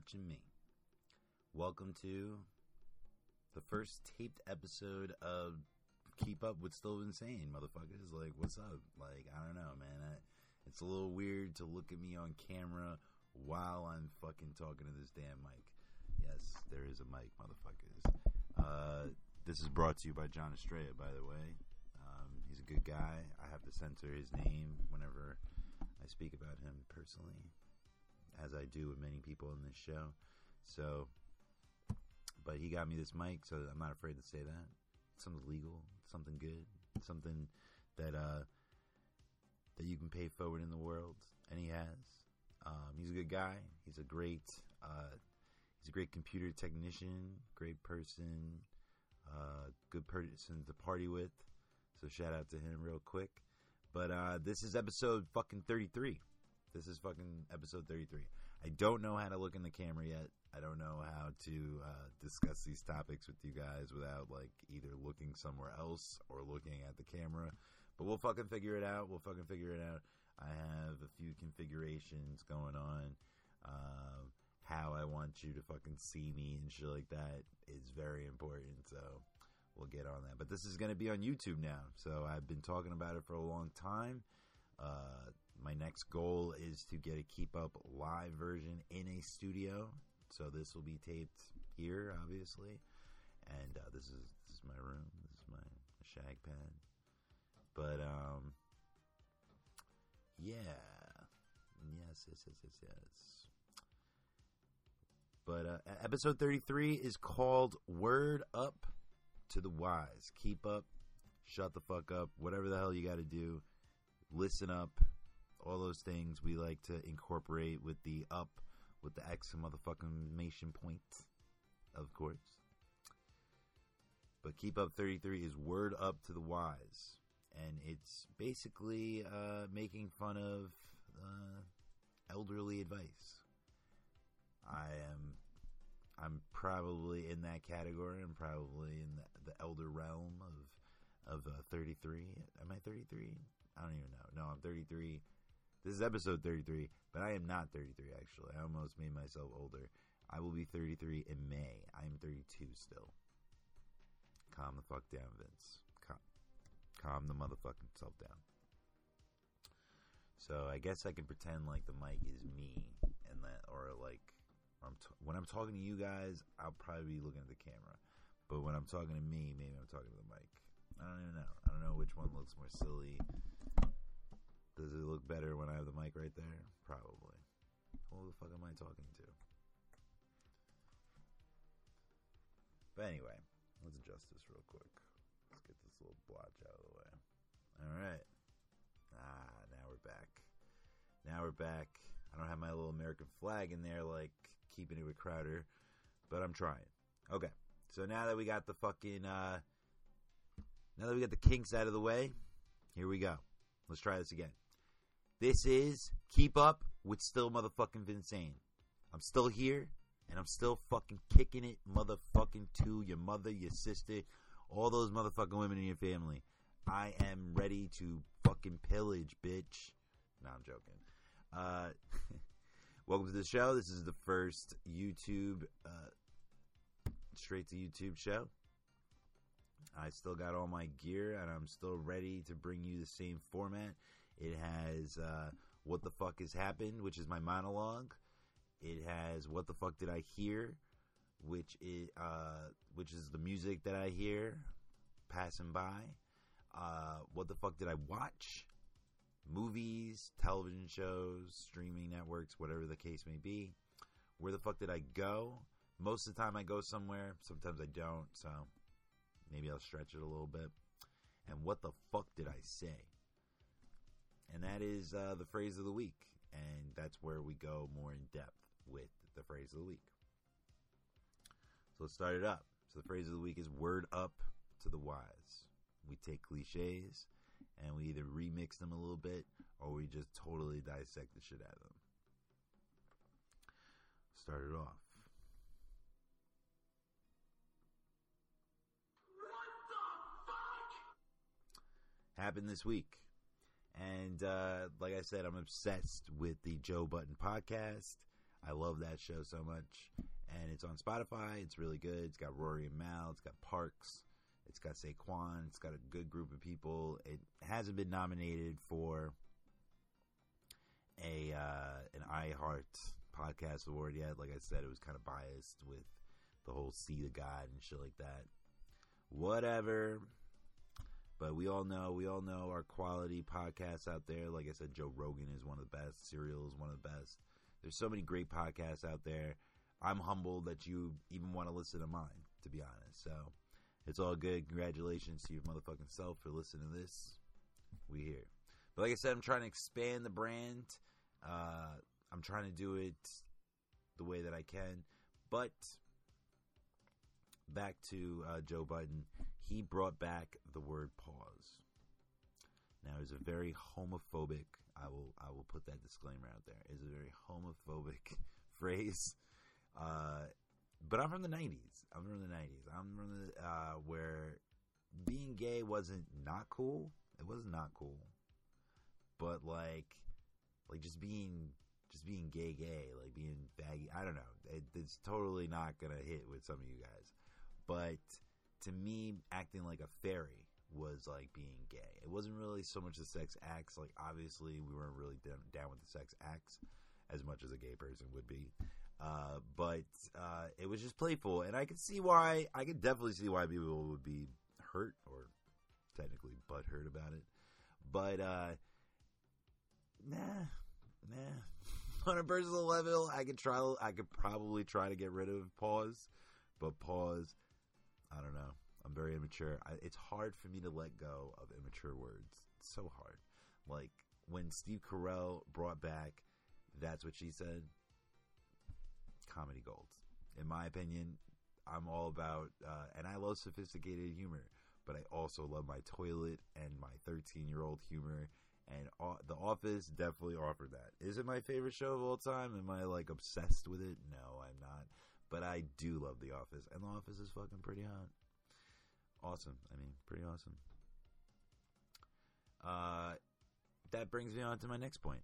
watching me. Welcome to the first taped episode of Keep Up with Still Vinsane, motherfuckers. Like, what's up? Like, I don't know, man. I, it's a little weird to look at me on camera while I'm fucking talking to this damn mic. Yes, there is a mic, motherfuckers. Uh, this is brought to you by John Estrella, by the way. Um, he's a good guy. I have to censor his name whenever I speak about him personally, as I do with many people in this show. So, but he got me this mic, so I'm not afraid to say that. Something legal, something good, something that uh, that you can pay forward in the world, and he has. Um, he's a good guy. He's a great uh, he's a great computer technician, great person, uh, good person to party with. So shout out to him real quick. But uh, this is episode fucking 33. This is fucking episode 33. I don't know how to look in the camera yet. I don't know how to uh, discuss these topics with you guys without like either looking somewhere else or looking at the camera. But we'll fucking figure it out. We'll fucking figure it out. I have a few configurations going on. Uh, how I want you to fucking see me and shit like that is very important. So we'll get on that. But this is going to be on YouTube now. So I've been talking about it for a long time. Uh, my next goal is to get a keep up live version in a studio. So this will be taped here, obviously. And uh, this is this is my room. This is my shag pad. But um, yeah, yes, yes, yes, yes, yes. But uh, episode 33 is called Word Up to the Wise. Keep up, shut the fuck up, whatever the hell you got to do. Listen up, all those things we like to incorporate with the up, with the X and motherfucking point, of course. But Keep Up 33 is Word Up to the Wise. And it's basically uh, making fun of uh, elderly advice. I am I'm probably in that category. I'm probably in the, the elder realm of of uh, 33. Am I 33? I don't even know. No, I'm 33. This is episode 33, but I am not 33 actually. I almost made myself older. I will be 33 in May. I am 32 still. Calm the fuck down, Vince. Calm, calm the motherfucking self down. So I guess I can pretend like the mic is me, and that, or like I'm t- when I'm talking to you guys, I'll probably be looking at the camera. But when I'm talking to me, maybe I'm talking to the mic. I don't even know. I don't know which one looks more silly. Does it look better when I have the mic right there? Probably. Who the fuck am I talking to? But anyway, let's adjust this real quick. Let's get this little blotch out of the way. All right. Ah, now we're back. Now we're back. I don't have my little American flag in there like keeping it with Crowder, but I'm trying. Okay. So now that we got the fucking uh now that we got the kinks out of the way, here we go. Let's try this again. This is Keep Up with Still Motherfucking Vinsane. I'm still here and I'm still fucking kicking it motherfucking to your mother, your sister, all those motherfucking women in your family. I am ready to fucking pillage, bitch. No, I'm joking. Uh, welcome to the show. This is the first YouTube, uh, straight to YouTube show. I still got all my gear and I'm still ready to bring you the same format. It has uh, What the Fuck Has Happened, which is my monologue. It has What the Fuck Did I Hear, which is, uh, which is the music that I hear passing by. Uh, what the fuck did I watch? Movies, television shows, streaming networks, whatever the case may be. Where the fuck did I go? Most of the time I go somewhere. Sometimes I don't. So maybe I'll stretch it a little bit. And what the fuck did I say? And that is uh, the phrase of the week. And that's where we go more in depth with the phrase of the week. So let's start it up. So the phrase of the week is word up to the wise. We take cliches and we either remix them a little bit or we just totally dissect the shit out of them. Start it off. What the fuck? Happened this week. And uh, like I said, I'm obsessed with the Joe Budden podcast. I love that show so much. And it's on Spotify. It's really good. It's got Rory and Mal. It's got Parks. It's got Saquon. It's got a good group of people. It hasn't been nominated for a uh, an iHeart podcast award yet. Like I said, it was kind of biased with the whole See the God and shit like that. Whatever. But we all know, we all know our quality podcasts out there. Like I said, Joe Rogan is one of the best. Serial is one of the best. There's so many great podcasts out there. I'm humbled that you even want to listen to mine, to be honest. So it's all good. Congratulations to your motherfucking self for listening to this. We here. But like I said, I'm trying to expand the brand. Uh, I'm trying to do it the way that I can. But back to uh, Joe Budden, he brought back the word pause. Now, it's a very homophobic. I will I will put that disclaimer out there. It's a very homophobic phrase. Uh, but I'm from the '90s. I'm from the '90s. I'm from the uh, where being gay wasn't not cool. It was not cool. But like, like just being just being gay, gay, like being baggy. I don't know. It, it's totally not gonna hit with some of you guys. But to me, acting like a fairy was like being gay. It wasn't really so much the sex acts. Like obviously, we weren't really down, with the sex acts as much as a gay person would be. Uh, but uh, it was just playful, and I could see why. I could definitely see why people would be hurt or technically butt hurt about it. But uh, nah, nah. On a personal level, I could try. I could probably try to get rid of pause, but pause. I don't know. I'm very immature. I, it's hard for me to let go of immature words. It's so hard. Like when Steve Carell brought back "That's What She Said," comedy gold. In my opinion, I'm all about, uh, and I love sophisticated humor, but I also love my toilet and my 13 year old humor and The Office definitely offered that. Is it my favorite show of all time? Am I like obsessed with it? No, I'm not. But I do love The Office, and The Office is fucking pretty hot. Awesome. I mean, pretty awesome. Uh, that brings me on to my next point.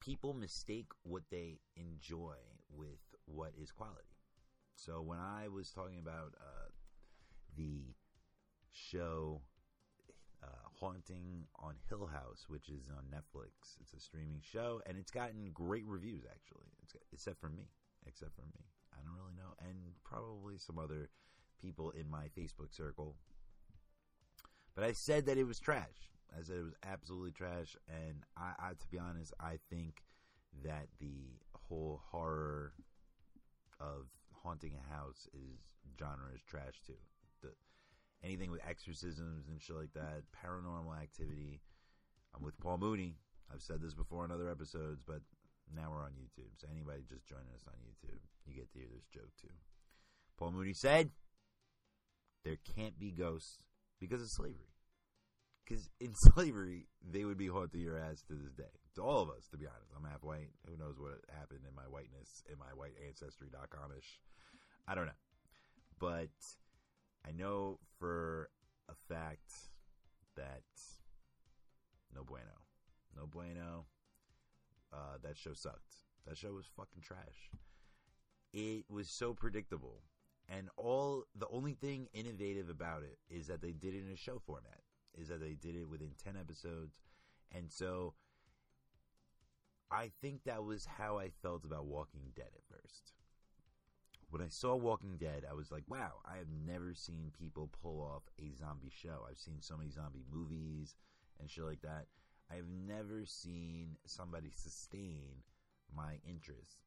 People mistake what they enjoy with what is quality. So when I was talking about uh, the show uh, Haunting on Hill House, which is on Netflix. It's a streaming show, and it's gotten great reviews actually. except for me, except for me. I don't really know, and probably some other people in my Facebook circle. But I said that it was trash. I said it was absolutely trash, and I, I to be honest, I think that the whole horror of haunting a house is genre is trash too. The anything with exorcisms and shit like that, paranormal activity. I'm with Paul Mooney. I've said this before in other episodes, but now we're on YouTube. So anybody just joining us on YouTube, you get to hear this joke too. Paul Mooney said, "There can't be ghosts because of slavery." Because in slavery, they would be haunting your ass to this day. To all of us, to be honest. I'm half white. Who knows what happened in my whiteness, in my white ancestry.com ish. I don't know. But I know for a fact that no bueno, no bueno. Uh, that show sucked. That show was fucking trash. It was so predictable, and all the only thing innovative about it is that they did it in a show format. Is that they did it within ten episodes, and so I think that was how I felt about Walking Dead at first when I saw Walking Dead, I was like, wow, I have never seen people pull off a zombie show. I've seen so many zombie movies and shit like that. I have never seen somebody sustain my interest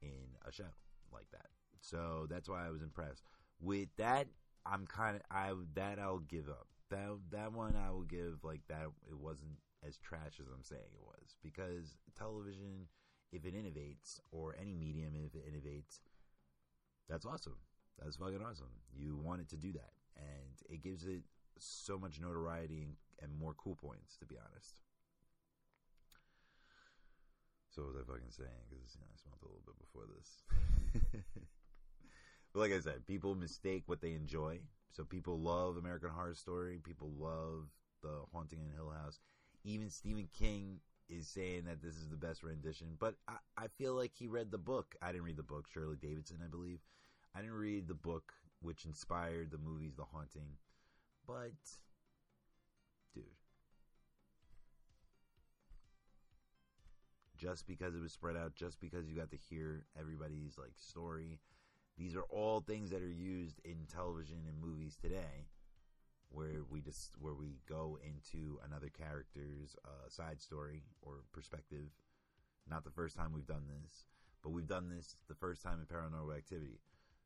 in a show like that. So that's why I was impressed. With that, I'm kind of I that I'll give up. That that one I will give like that. It wasn't as trash as I'm saying it was because television, if it innovates, or any medium if it innovates, that's awesome. That's fucking awesome. You wanted to do that, and it gives it so much notoriety and, and more cool points. To be honest. So what was I fucking saying? Because you know, I smelled a little bit before this. but like I said, people mistake what they enjoy. So people love American Horror Story. People love The Haunting in Hill House. Even Stephen King is saying that this is the best rendition, but I, I feel like he read the book. I didn't read the book, Shirley Davidson, I believe. I didn't read the book which inspired the movies The Haunting, but just because it was spread out, just because you got to hear everybody's like story, these are all things that are used in television and movies today where we just where we go into another character's uh, side story or perspective. Not the first time we've done this, but we've done this the first time in Paranormal Activity.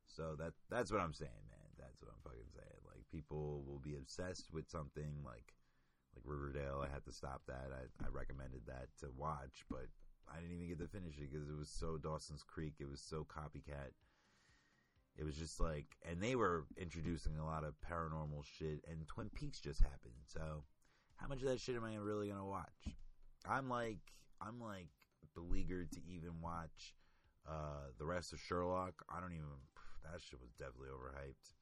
So that that's what I'm saying, man. That's what I'm fucking saying. Like people will be obsessed with something like like Riverdale. I had to stop that. I, I recommended that to watch, but I didn't even get to finish it because it was so Dawson's Creek. It was so copycat it was just like, and they were introducing a lot of paranormal shit, and Twin Peaks just happened. So, how much of that shit am I really gonna watch? I'm like, I'm like beleaguered to even watch uh, the rest of Sherlock. I don't even. That shit was definitely overhyped,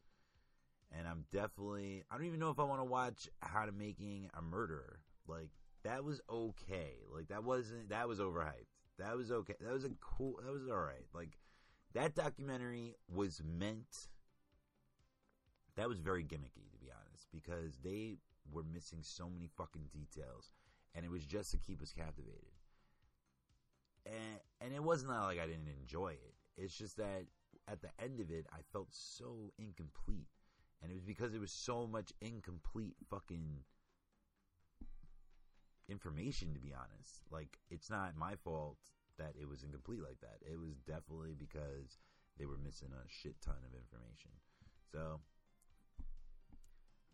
and I'm definitely. I don't even know if I want to watch How to Making a Murderer. Like that was okay. Like that wasn't. That was overhyped. That was okay. That was a cool. That was all right. Like that documentary was meant. That was very gimmicky, to be honest, because they were missing so many fucking details, and it was just to keep us captivated. And and it wasn't like I didn't enjoy it. It's just that at the end of it, I felt so incomplete, and it was because it was so much incomplete fucking information. To be honest, like it's not my fault that it was incomplete like that. It was definitely because they were missing a shit ton of information. So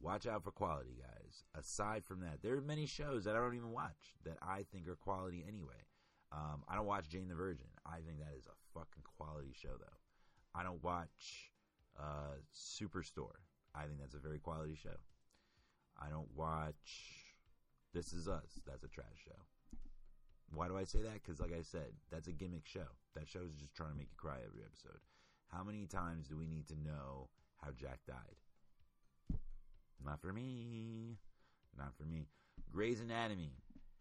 watch out for quality, guys. Aside from that, there are many shows that I don't even watch that I think are quality anyway. Um, I don't watch Jane the Virgin. I think that is a fucking quality show, though. I don't watch uh, Superstore. I think that's a very quality show. I don't watch This Is Us. That's a trash show. Why do I say that? Because, like I said, that's a gimmick show. That show is just trying to make you cry every episode. How many times do we need to know how Jack died? Not for me. Not for me. Grey's Anatomy.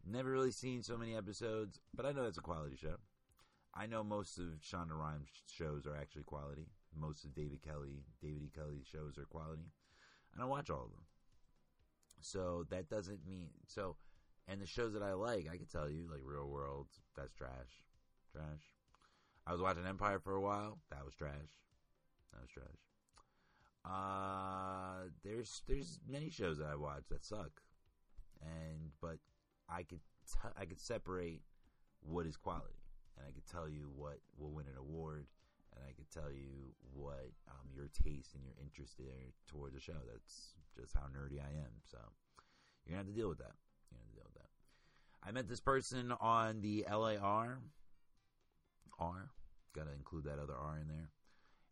Never really seen so many episodes, but I know that's a quality show. I know most of Shonda Rhimes shows are actually quality. Most of David Kelly, David E. Kelley shows are quality. and I watch all of them. So that doesn't mean so and the shows that I like, I could tell you, like Real World, that's trash. Trash. I was watching Empire for a while. That was trash. That was trash. Uh, there's there's many shows that I watch that suck, and but I could t- I could separate what is quality, and I could tell you what will win an award, and I could tell you what um, your taste and your interest there towards a show. That's just how nerdy I am. So you're gonna have to deal with that. You're gonna deal with that. I met this person on the LAR. R. Got to include that other R in there.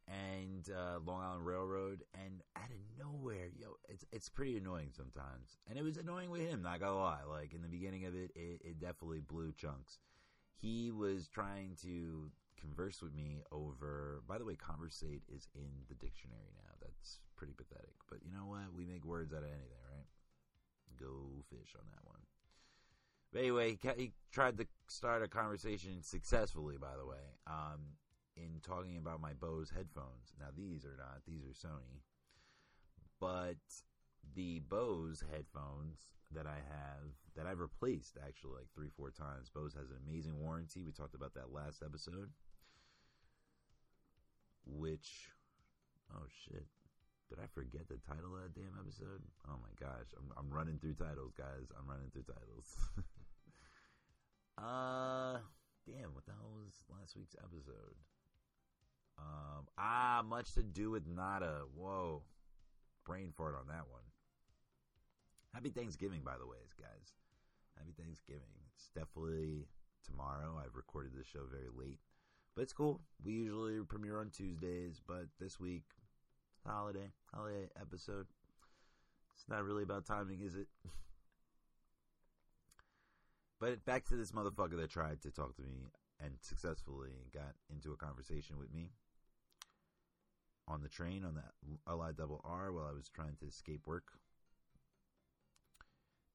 And uh, Long Island Railroad. And out of nowhere, yo, it's it's pretty annoying sometimes. And it was annoying with him, not gonna lie. Like in the beginning of it, it, it definitely blew chunks. He was trying to converse with me over. By the way, conversate is in the dictionary now. Pretty pathetic. But you know what? We make words out of anything, right? Go fish on that one. But anyway, he tried to start a conversation successfully, by the way, um, in talking about my Bose headphones. Now, these are not, these are Sony. But the Bose headphones that I have, that I've replaced actually like three, four times. Bose has an amazing warranty. We talked about that last episode. Which, oh shit. Did I forget the title of that damn episode? Oh my gosh, I'm, I'm running through titles, guys. I'm running through titles. uh, damn, what the hell was last week's episode? Um, ah, much to do with nada. Whoa, brain fart on that one. Happy Thanksgiving, by the way, guys. Happy Thanksgiving. It's definitely tomorrow. I've recorded this show very late, but it's cool. We usually premiere on Tuesdays, but this week holiday holiday episode. It's not really about timing, is it? but back to this motherfucker that tried to talk to me and successfully got into a conversation with me on the train on that LI double R while I was trying to escape work.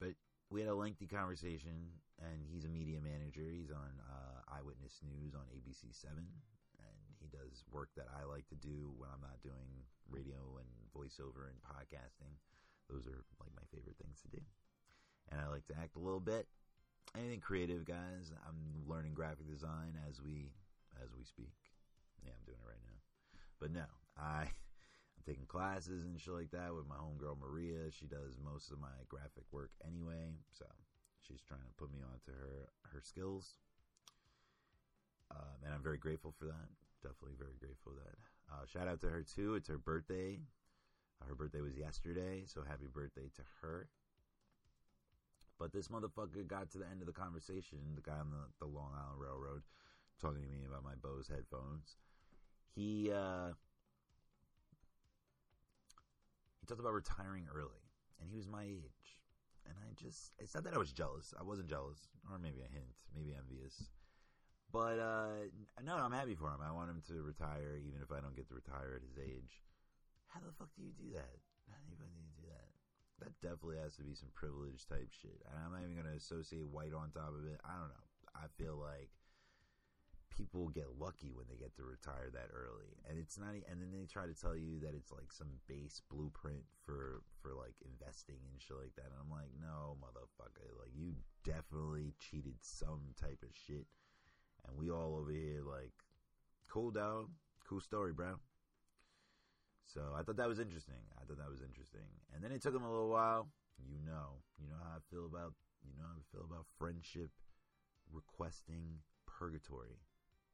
But we had a lengthy conversation, and he's a media manager. He's on uh, Eyewitness News on ABC Seven, and he does work that I like to do when I'm not doing radio and voiceover and podcasting. Those are like my favorite things to do. And I like to act a little bit. Anything creative, guys. I'm learning graphic design as we as we speak. Yeah, I'm doing it right now. But no, I I'm taking classes and shit like that with my homegirl Maria. She does most of my graphic work anyway, so she's trying to put me onto her her skills. Um, and I'm very grateful for that. Definitely very grateful that. Uh, shout out to her too. It's her birthday. Uh, her birthday was yesterday, so happy birthday to her. But this motherfucker got to the end of the conversation, the guy on the, the Long Island Railroad, talking to me about my Bose headphones. He uh, he talked about retiring early, and he was my age. And I just, it's not that I was jealous. I wasn't jealous, or maybe a hint, maybe envious. But uh, no, I'm happy for him. I want him to retire, even if I don't get to retire at his age. How the fuck do you do that? How do you do that? That definitely has to be some privilege type shit. And I'm not even going to associate white on top of it. I don't know. I feel like people get lucky when they get to retire that early and it's not and then they try to tell you that it's like some base blueprint for for like investing and shit like that and i'm like no motherfucker like you definitely cheated some type of shit and we all over here like cool down, cool story bro so i thought that was interesting i thought that was interesting and then it took him a little while you know you know how i feel about you know how i feel about friendship requesting purgatory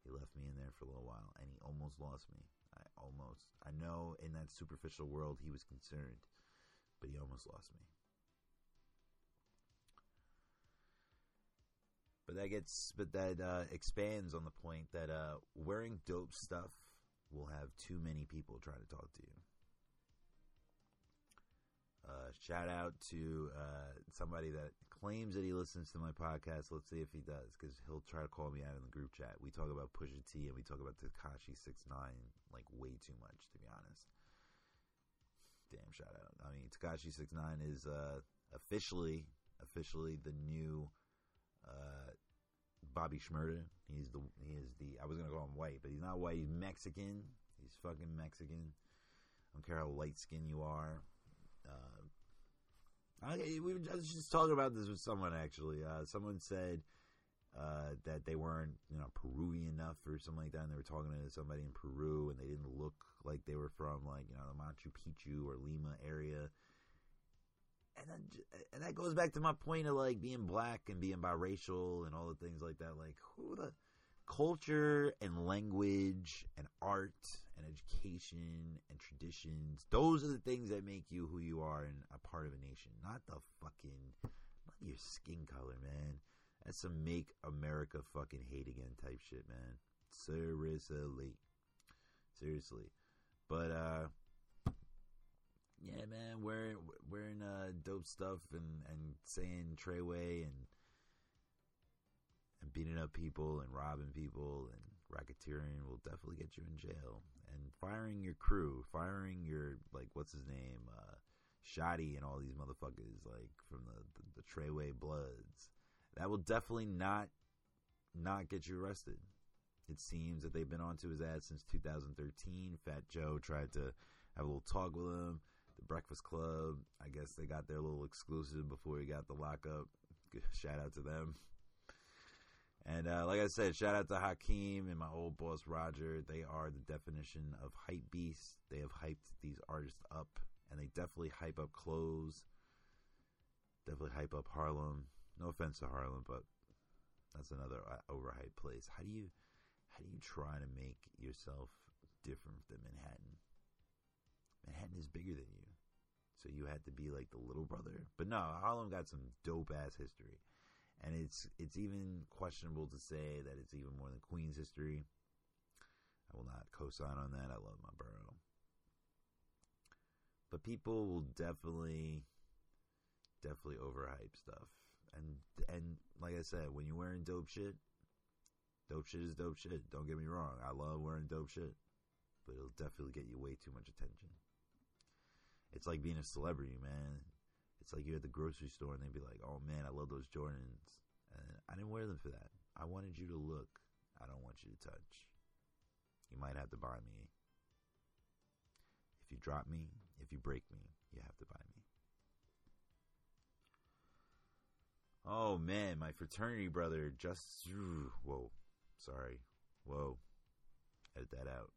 he left me in there for a little while, and he almost lost me. I almost. I know in that superficial world he was concerned, but he almost lost me. But that gets, but that uh, expands on the point that uh, wearing dope stuff will have too many people trying to talk to you. Uh, shout out to uh, somebody that claims that he listens to my podcast. Let's see if he does, because he'll try to call me out in the group chat. We talk about Pusha T and we talk about Tekashi Six Nine like way too much, to be honest. Damn, shout out. I mean, Tekashi Six Nine is uh, officially officially the new uh, Bobby Shmurda. He's the he is the I was gonna call him white, but he's not white. He's Mexican. He's fucking Mexican. I don't care how light skinned you are. Uh, I, we were just, just talking about this with someone actually. Uh, someone said uh, that they weren't, you know, Peruvian enough or something like that, and they were talking to somebody in Peru, and they didn't look like they were from like you know the Machu Picchu or Lima area. And then, and that goes back to my point of like being black and being biracial and all the things like that. Like who the culture and language and art and education and traditions. Those are the things that make you who you are and a part of a nation, not the fucking, not your skin color, man. That's some make America fucking hate again type shit, man. Seriously. Seriously. But, uh, yeah, man, wearing, wearing, uh, dope stuff and, and saying Treyway and, and beating up people and robbing people and racketeering will definitely get you in jail. And firing your crew, firing your like what's his name, uh, Shotti and all these motherfuckers like from the, the the Treyway Bloods, that will definitely not not get you arrested. It seems that they've been onto his ass since 2013. Fat Joe tried to have a little talk with him. Breakfast Club, I guess they got their little exclusive before he got the lockup. Shout out to them. And uh, like I said, shout out to Hakeem and my old boss Roger. They are the definition of hype beasts. They have hyped these artists up, and they definitely hype up clothes. Definitely hype up Harlem. No offense to Harlem, but that's another uh, overhyped place. How do you, how do you try to make yourself different than Manhattan? Manhattan is bigger than you, so you had to be like the little brother. But no, Harlem got some dope ass history and it's it's even questionable to say that it's even more than Queen's history. I will not co-sign on that. I love my borough, but people will definitely definitely overhype stuff, and and like I said, when you're wearing dope shit, dope shit is dope shit. Don't get me wrong, I love wearing dope shit, but it'll definitely get you way too much attention. It's like being a celebrity, man it's like you're at the grocery store and they'd be like, "Oh man, I love those Jordans," and I didn't wear them for that. I wanted you to look. I don't want you to touch. You might have to buy me. If you drop me, if you break me, you have to buy me. Oh man, my fraternity brother just whoa, sorry, whoa, edit that out.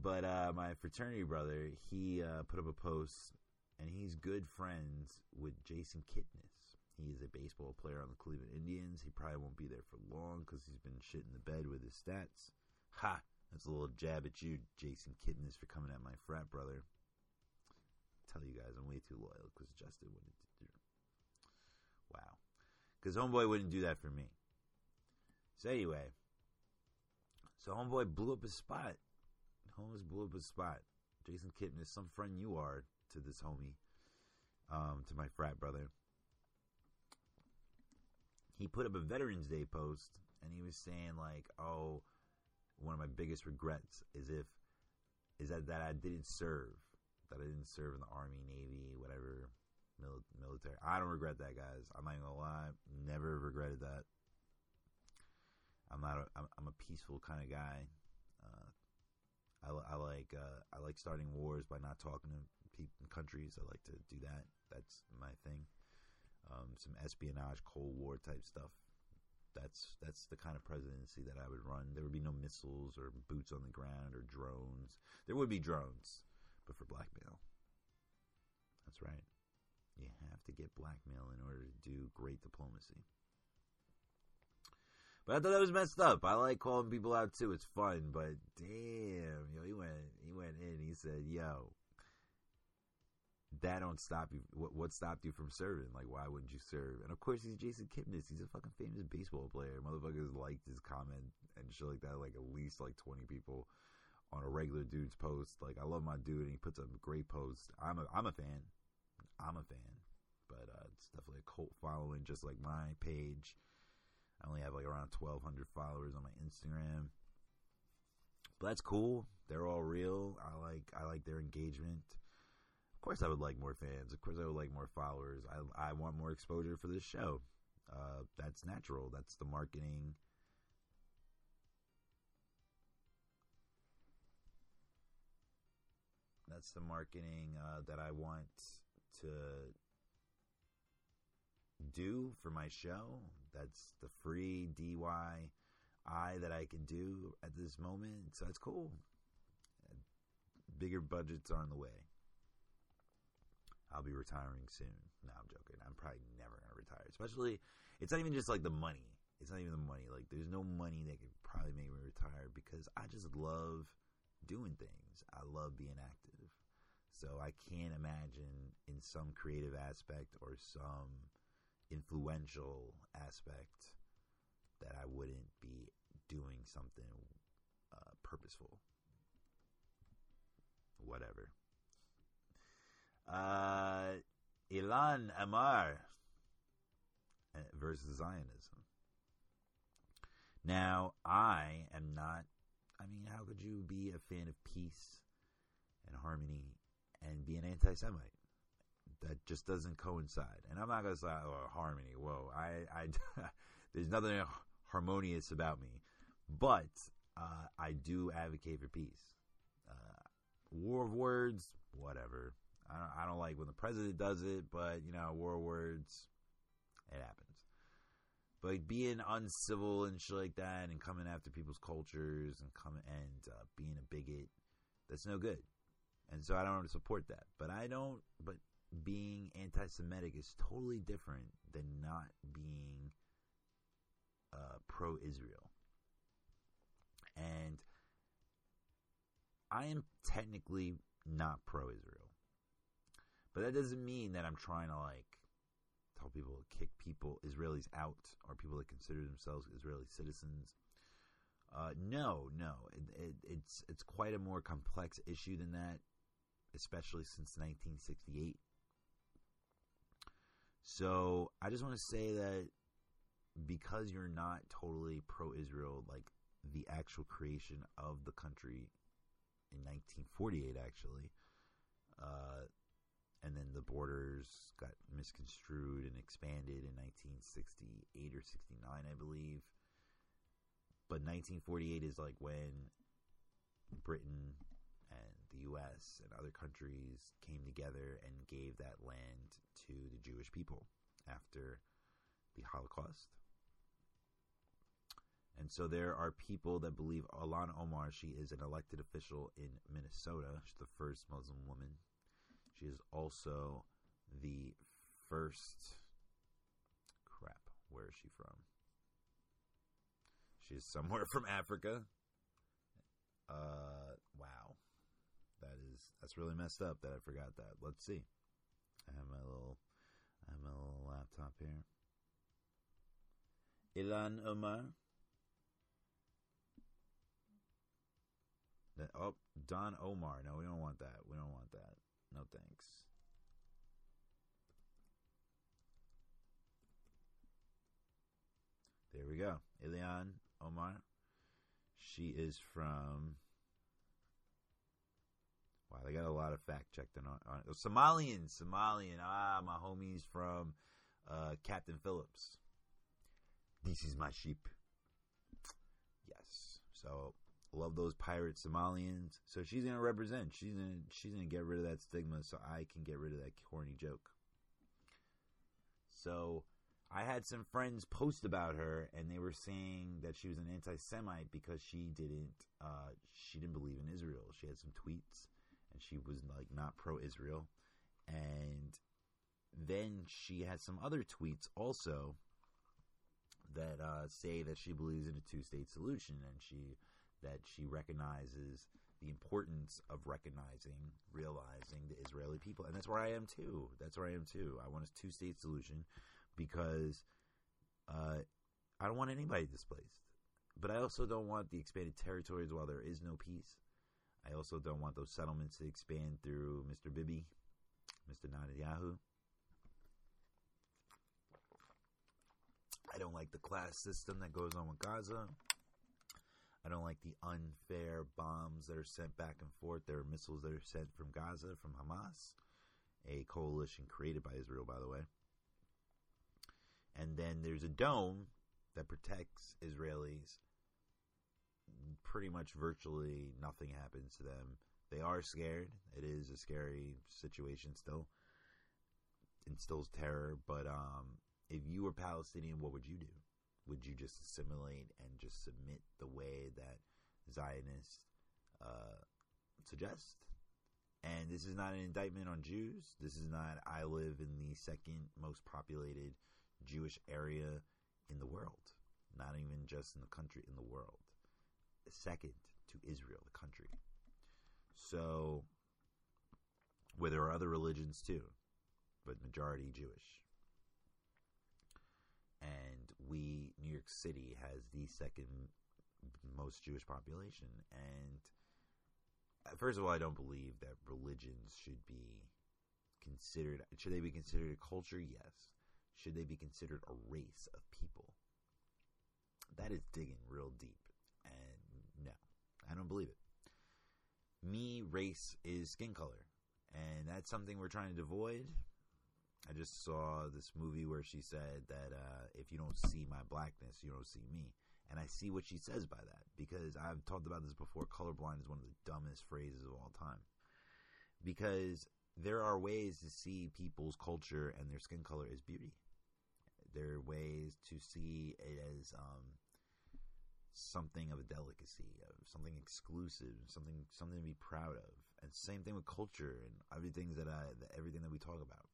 But uh, my fraternity brother, he uh, put up a post, and he's good friends with Jason Kipnis. He is a baseball player on the Cleveland Indians. He probably won't be there for long because he's been shit in the bed with his stats. Ha! That's a little jab at you, Jason Kipnis, for coming at my frat brother. I tell you guys, I'm way too loyal because Justin wouldn't do. Wow, because homeboy wouldn't do that for me. So anyway, so homeboy blew up his spot Homeless blew up his spot. Jason Kipnis, some friend you are to this homie, um, to my frat brother. He put up a Veterans Day post and he was saying like, "Oh, one of my biggest regrets is if is that that I didn't serve, that I didn't serve in the army, navy, whatever, mil- military. I don't regret that, guys. I'm not gonna lie, never regretted that. I'm not. A, I'm, I'm a peaceful kind of guy. I, I like uh, I like starting wars by not talking to people countries. I like to do that. That's my thing. Um, some espionage, Cold War type stuff. That's that's the kind of presidency that I would run. There would be no missiles or boots on the ground or drones. There would be drones, but for blackmail. That's right. You have to get blackmail in order to do great diplomacy. But I thought that was messed up. I like calling people out too. It's fun, but damn, yo, he went he went in. He said, "Yo, that don't stop you. What what stopped you from serving? Like, why wouldn't you serve?" And of course, he's Jason Kipnis. He's a fucking famous baseball player. Motherfuckers liked his comment and shit like that. Like at least like twenty people on a regular dude's post. Like I love my dude, and he puts up a great post. I'm a I'm a fan. I'm a fan. But uh, it's definitely a cult following, just like my page. I only have like around 1,200 followers on my Instagram. But that's cool. They're all real. I like I like their engagement. Of course, I would like more fans. Of course, I would like more followers. I I want more exposure for this show. Uh, that's natural. That's the marketing. That's the marketing uh, that I want to do for my show. That's the free DIY that I can do at this moment. So that's cool. Bigger budgets are on the way. I'll be retiring soon. No, I'm joking. I'm probably never going to retire. Especially, it's not even just like the money. It's not even the money. Like, there's no money that could probably make me retire because I just love doing things. I love being active. So I can't imagine in some creative aspect or some influential aspect that I wouldn't be doing something uh, purposeful. Whatever. Uh, Ilhan Omar uh, versus Zionism. Now, I am not. I mean, how could you be a fan of peace and harmony and be an anti Semite? That just doesn't coincide. And I'm not gonna say oh, harmony. Whoa, I, I there's nothing harmonious about me, but uh, I do advocate for peace. Uh, war of words, whatever. I don't, I don't like when the president does it, but you know, war of words, it happens. But being uncivil and shit like that, and coming after people's cultures, and coming and uh, being a bigot, that's no good. And so I don't support that. But I don't. But being anti Semitic is totally different than not being uh, pro Israel. And I am technically not pro Israel. But that doesn't mean that I'm trying to like tell people to kick people, Israelis out, or people that consider themselves Israeli citizens. Uh, no, no, it, it, it's it's quite a more complex issue than that, especially since 1968 so I just want to say that because you're not totally pro Israel, like the actual creation of the country in 1948, actually, uh, and then the borders got misconstrued and expanded in 1968 or 69, I believe. But 1948 is like when Britain and the U.S. and other countries came together and gave that land to the Jewish people after the Holocaust. And so there are people that believe Ilhan Omar, she is an elected official in Minnesota. She's the first Muslim woman. She is also the first. Crap, where is she from? She's somewhere from Africa. Uh, wow. That is, that's really messed up that I forgot that. Let's see. I have my little, I have my little laptop here. Ilhan Omar. Oh, Don Omar. No, we don't want that. We don't want that. No thanks. There we go. Ilhan Omar. She is from. Wow, they got a lot of fact checked on, on Somalian. Somalian. Ah, my homie's from uh, Captain Phillips. This is my sheep. Yes. So love those pirate Somalians. So she's gonna represent. She's gonna she's gonna get rid of that stigma, so I can get rid of that corny joke. So I had some friends post about her, and they were saying that she was an anti-Semite because she didn't uh, she didn't believe in Israel. She had some tweets, she was like not pro-Israel, and then she had some other tweets also that uh, say that she believes in a two-state solution, and she that she recognizes the importance of recognizing, realizing the Israeli people. And that's where I am too. That's where I am too. I want a two state solution because uh, I don't want anybody displaced. But I also don't want the expanded territories while there is no peace. I also don't want those settlements to expand through Mr. Bibi, Mr. Netanyahu. I don't like the class system that goes on with Gaza. I don't like the unfair bombs that are sent back and forth. There are missiles that are sent from Gaza, from Hamas, a coalition created by Israel, by the way. And then there's a dome that protects Israelis. Pretty much virtually nothing happens to them. They are scared. It is a scary situation still. Instills terror. But um, if you were Palestinian, what would you do? would you just assimilate and just submit the way that Zionists uh, suggest? And this is not an indictment on Jews. This is not, I live in the second most populated Jewish area in the world, not even just in the country, in the world. Second to Israel, the country. So, where there are other religions too, but majority Jewish. And we New York City has the second most Jewish population. And uh, first of all I don't believe that religions should be considered should they be considered a culture? Yes. Should they be considered a race of people? That is digging real deep I don't believe it me race is skin color and that's something we're trying to avoid I just saw this movie where she said that uh, if you don't see my blackness, you don't see me. And I see what she says by that because I've talked about this before. Colorblind is one of the dumbest phrases of all time. Because there are ways to see people's culture and their skin color as beauty. There are ways to see it as um, something of a delicacy, of something exclusive, something something to be proud of. And same thing with culture and everything that I, everything that we talk about.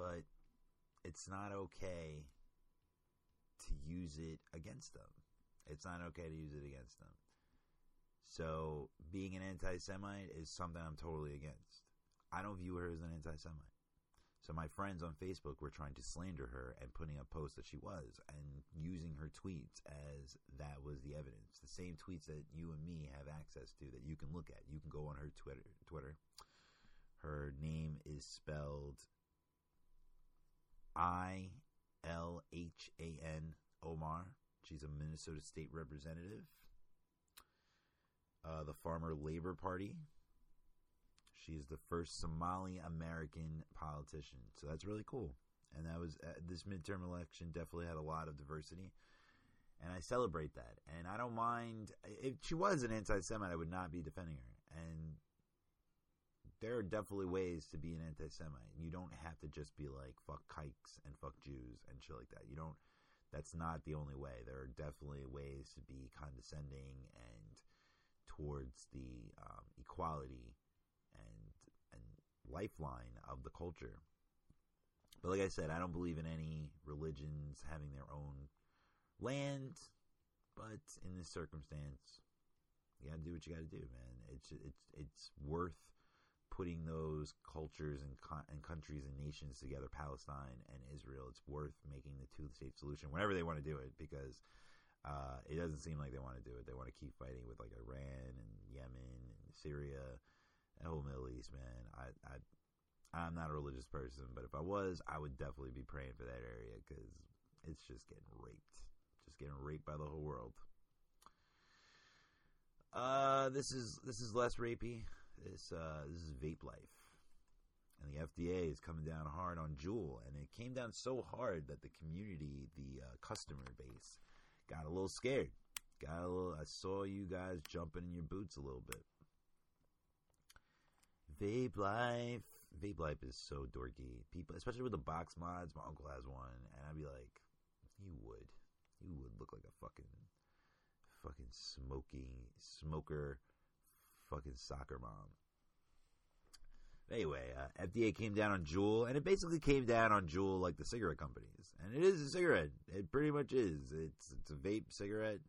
but it's not okay to use it against them. It's not okay to use it against them. So being an anti-Semite is something I'm totally against. I don't view her as an anti-Semite. So my friends on Facebook were trying to slander her and putting up posts that she was and using her tweets as that was the evidence. The same tweets that you and me have access to that you can look at. You can go on her Twitter. Twitter. Her name is spelled I L H A N Omar. She's a Minnesota state representative. Uh, the Farmer Labor Party. She's the first Somali American politician, so that's really cool. And that was uh, this midterm election definitely had a lot of diversity, and I celebrate that. And I don't mind if she was an anti-Semite, I would not be defending her. And there are definitely ways to be an anti-Semite. You don't have to just be like fuck kikes and fuck Jews and shit like that. You don't. That's not the only way. There are definitely ways to be condescending and towards the um, equality lifeline of the culture. But like I said, I don't believe in any religions having their own land. But in this circumstance, you got to do what you got to do, man. It's it's it's worth putting those cultures and, and countries and nations together, Palestine and Israel. It's worth making the two-state solution whenever they want to do it, because uh, it doesn't seem like they want to do it. They want to keep fighting with like Iran and Yemen and Syria, whole Middle East. Man, I, I I'm not a religious person, but if I was, I would definitely be praying for that area because it's just getting raped, just getting raped by the whole world. Uh, this is this is less rapey. This uh, this is vape life, and the FDA is coming down hard on Juul, and it came down so hard that the community, the uh, customer base, got a little scared. Got a little. I saw you guys jumping in your boots a little bit. Vape life, vape life is so dorky. People, especially with the box mods. My uncle has one, and I'd be like, "You would, you would look like a fucking, fucking smoking smoker." fucking soccer mom. Anyway, uh, FDA came down on Juul, and it basically came down on Juul like the cigarette companies. And it is a cigarette. It pretty much is. It's it's a vape cigarette.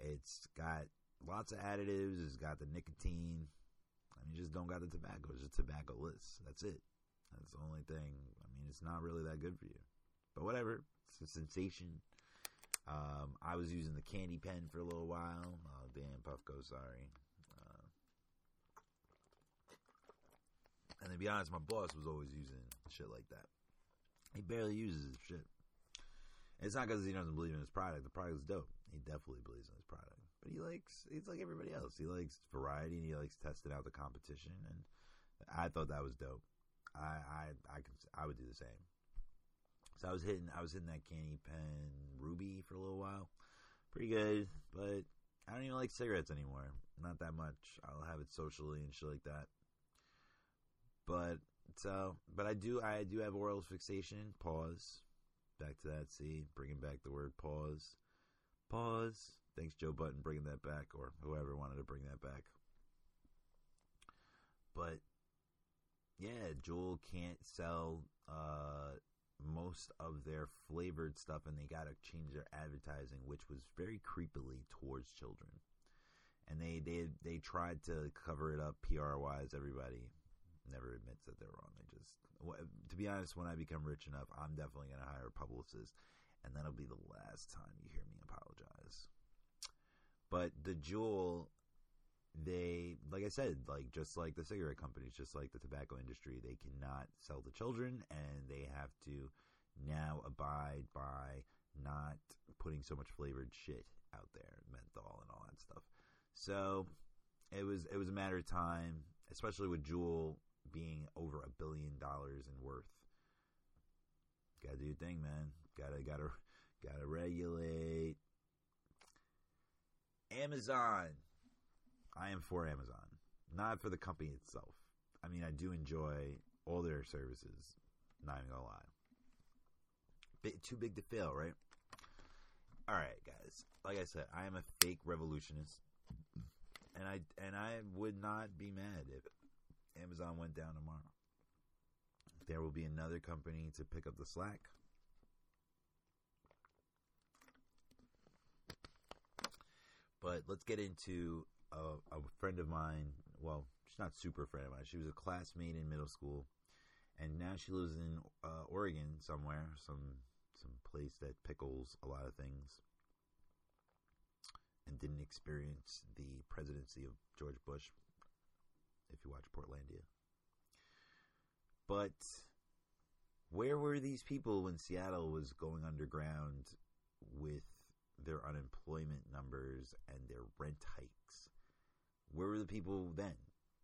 It's got lots of additives. It's got the nicotine. I mean, you just don't got the tobacco. It's just tobacco-less. That's it. That's the only thing. I mean, it's not really that good for you. But whatever. It's a sensation. Um, I was using the candy pen for a little while. Oh, damn, Puffco, sorry. And to be honest, my boss was always using shit like that. He barely uses shit. it's not because he doesn't believe in his product. The product is dope. He definitely believes in his product. But he likes, he's like everybody else. He likes variety and he likes testing out the competition. And I thought that was dope. I, I, I, I would do the same. So I was hitting, I was hitting that candy pen ruby for a little while. Pretty good, but I don't even like cigarettes anymore. Not that much. I'll have it socially and shit like that. But so, but I do, I do have oral fixation. Pause. Back to that. See, bringing back the word pause. Pause. Thanks, Joe Budden, bringing that back, or whoever wanted to bring that back. But yeah, Juul can't sell uh, most of their flavored stuff, and they got to change their advertising, which was very creepily towards children. And they they they tried to cover it up PR wise. Everybody, never admits that they're wrong. They just, to be honest, when I become rich enough, I'm definitely going to hire a publicist, and that'll be the last time you hear me apologize. But the Juul, they, like I said, like just like the cigarette companies, just like the tobacco industry, they cannot sell to children, and they have to now abide by not putting so much flavored shit out there, menthol and all that stuff. So it was it was a matter of time, especially with Juul being over a billion dollars in worth. Gotta do your thing, man. Gotta gotta gotta regulate. Amazon. I am for Amazon, not for the company itself. I mean, I do enjoy all their services. Not even gonna lie. Bit too big to fail, right? All right, guys. Like I said, I am a fake revolutionist, and I and I would not be mad if Amazon went down tomorrow. There will be another company to pick up the slack. But let's get into a, a friend of mine. Well, she's not super friend of mine. She was a classmate in middle school, and now she lives in uh, Oregon somewhere, some some place that pickles a lot of things, and didn't experience the presidency of George Bush if you watch Portlandia. But where were these people when Seattle was going underground with their unemployment numbers and their rent hikes? Where were the people then?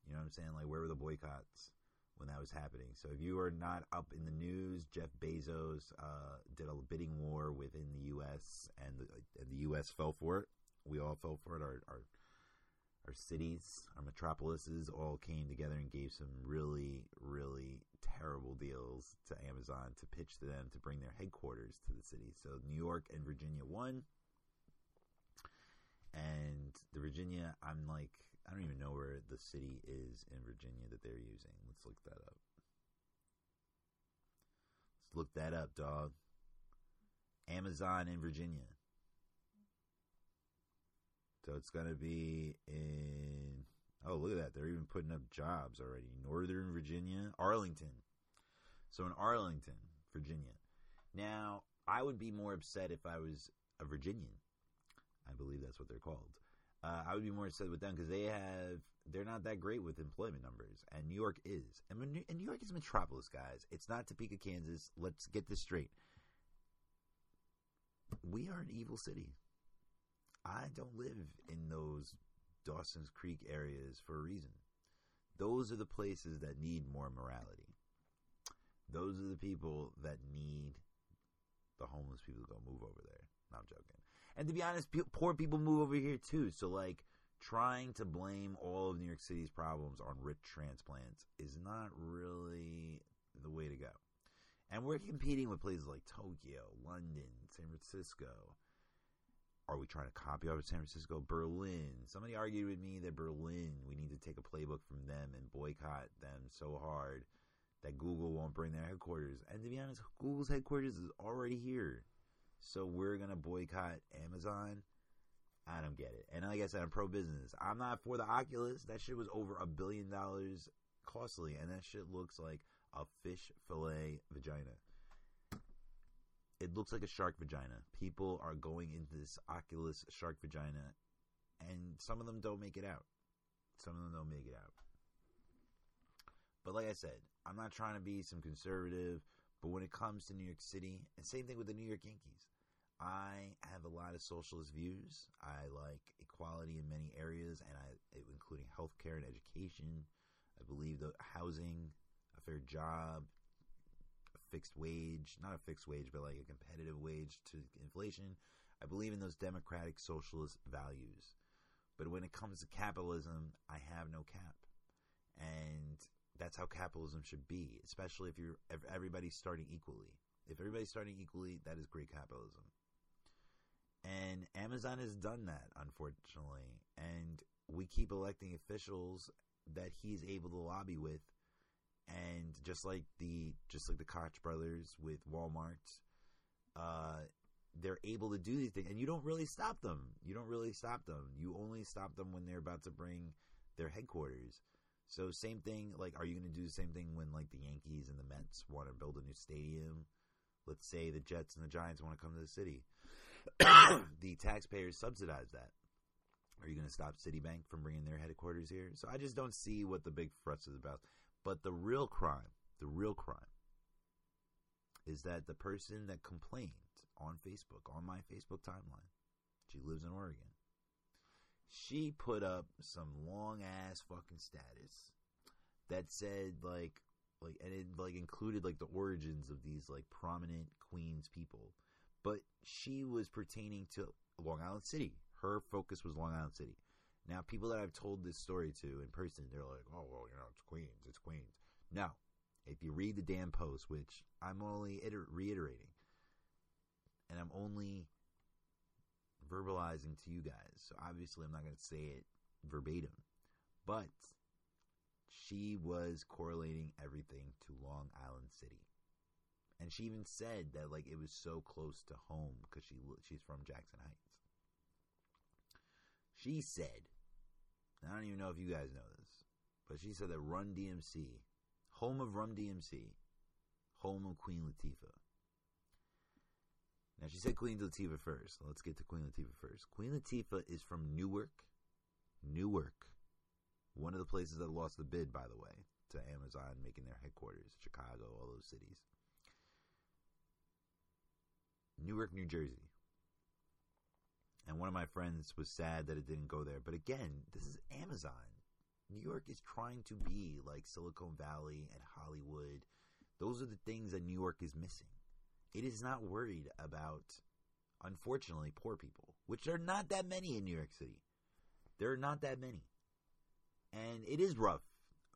You know what I'm saying? Like, where were the boycotts when that was happening? So, if you are not up in the news, Jeff Bezos uh, did a bidding war within the U.S. and the, and the U.S. fell for it. We all fell for it. Our, our our cities, our metropolises all came together and gave some really, really terrible deals to Amazon to pitch to them to bring their headquarters to the city. So New York and Virginia won. And the Virginia, I'm like, I don't even know where the city is in Virginia that they're using. Let's look that up. Let's look that up, dog. Amazon in Virginia. So it's going to be in. Oh, look at that. They're even putting up jobs already. Northern Virginia, Arlington. So in Arlington, Virginia. Now, I would be more upset if I was a Virginian. I believe that's what they're called. Uh, I would be more upset with them because they have they're not that great with employment numbers, and New York is. And, New York is a metropolis, guys. It's not Topeka, Kansas. Let's get this straight. We are an evil city. I don't live in those Dawson's Creek areas for a reason. Those are the places that need more morality. Those are the people that need the homeless people to go move over there. No, I'm joking. And to be honest, poor people move over here too. So, like, trying to blame all of New York City's problems on rich transplants is not really the way to go. And we're competing with places like Tokyo, London, San Francisco, are we trying to copy off of San Francisco? Berlin. Somebody argued with me that Berlin, we need to take a playbook from them and boycott them so hard that Google won't bring their headquarters. And to be honest, Google's headquarters is already here. So we're going to boycott Amazon. I don't get it. And like I said, I'm pro business. I'm not for the Oculus. That shit was over a billion dollars costly. And that shit looks like a fish fillet vagina it looks like a shark vagina. People are going into this Oculus shark vagina, and some of them don't make it out. Some of them don't make it out. But like I said, I'm not trying to be some conservative, but when it comes to New York City, and same thing with the New York Yankees, I have a lot of socialist views. I like equality in many areas, and I, including healthcare and education. I believe the housing, a fair job, a fixed wage, not a fixed wage, but like a competitive wage to inflation. I believe in those democratic socialist values. But when it comes to capitalism, I have no cap. And that's how capitalism should be, especially if you're if everybody's starting equally. If everybody's starting equally, that is great capitalism. And Amazon has done that, unfortunately. And we keep electing officials that he's able to lobby with and just like the just like the Koch brothers with Walmart, uh, they're able to do these things, and you don't really stop them. You don't really stop them. You only stop them when they're about to bring their headquarters. So same thing. Like, are you going to do the same thing when like the Yankees and the Mets want to build a new stadium? Let's say the Jets and the Giants want to come to the city. the taxpayers subsidize that. Are you going to stop Citibank from bringing their headquarters here? So I just don't see what the big fuss is about. But the real crime, the real crime, is that the person that complained on Facebook, on my Facebook timeline, she lives in Oregon. She put up some long ass fucking status that said like like and it like included like the origins of these like prominent Queens people. But she was pertaining to Long Island City. Her focus was Long Island City. Now, people that I've told this story to in person, they're like, "Oh, well, you know, it's Queens, it's Queens." No, if you read the damn post, which I'm only iter- reiterating, and I'm only verbalizing to you guys, so obviously I'm not going to say it verbatim, but she was correlating everything to Long Island City. And she even said that like it was so close to home because she she's from Jackson Heights. She said, I don't even know if you guys know this, but she said that Run DMC, home of Run DMC, home of Queen Latifah. Now she said Queen Latifah first. Let's get to Queen Latifah first. Queen Latifah is from Newark, Newark, one of the places that lost the bid, by the way, to Amazon making their headquarters, Chicago, all those cities. Newark, New Jersey. And one of my friends was sad that it didn't go there. But again, this is Amazon. New York is trying to be like Silicon Valley and Hollywood. Those are the things that New York is missing. It is not worried about, unfortunately, poor people, which are not that many in New York City. There are not that many. And it is rough.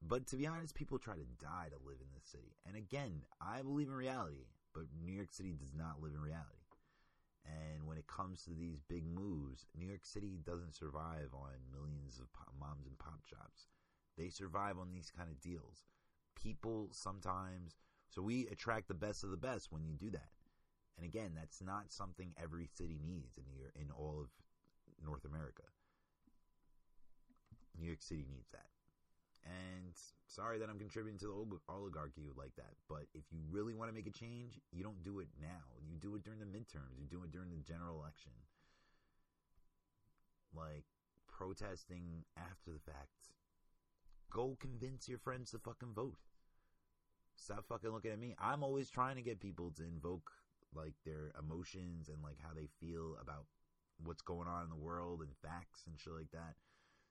But to be honest, people try to die to live in this city. And again, I believe in reality, but New York City does not live in reality. And when it comes to these big moves, New York City doesn't survive on millions of pop, moms and pop shops. They survive on these kind of deals. People sometimes, so we attract the best of the best when you do that. And again, that's not something every city needs in New York, in all of North America. New York City needs that. And sorry that I'm contributing to the oligarchy like that, but if you really want to make a change, you don't do it now. You do it during the midterms. You do it during the general election. Like protesting after the fact. Go convince your friends to fucking vote. Stop fucking looking at me. I'm always trying to get people to invoke like their emotions and like how they feel about what's going on in the world and facts and shit like that.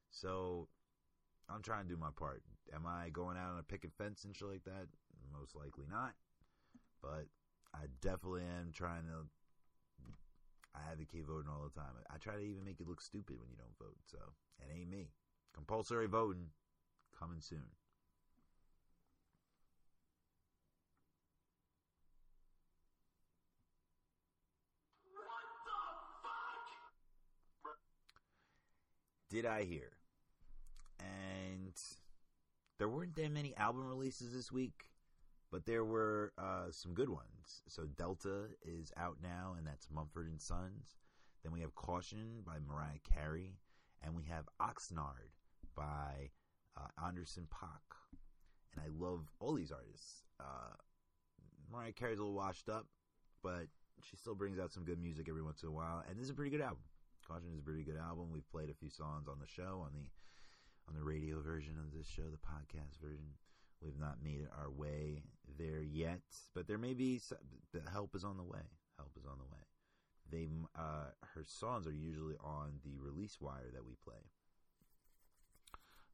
So I'm trying to do my part. Am I going out on a picket fence and shit like that? Most likely not. But I definitely am trying to. I advocate voting all the time. I try to even make it look stupid when you don't vote. So it ain't me. Compulsory voting coming soon. What the fuck? Did I hear? There weren't that many album releases this week, but there were uh, some good ones. So Delta is out now, and that's Mumford and Sons. Then we have Caution by Mariah Carey, and we have Oxnard by uh, Anderson .Paak. And I love all these artists. Uh, Mariah Carey's a little washed up, but she still brings out some good music every once in a while, and this is a pretty good album. Caution is a pretty good album. We've played a few songs on the show on the on the radio version of this show, the podcast version. We've not made it our way there yet, but there may be some, the help is on the way. Help is on the way. They uh, her songs are usually on the release wire that we play.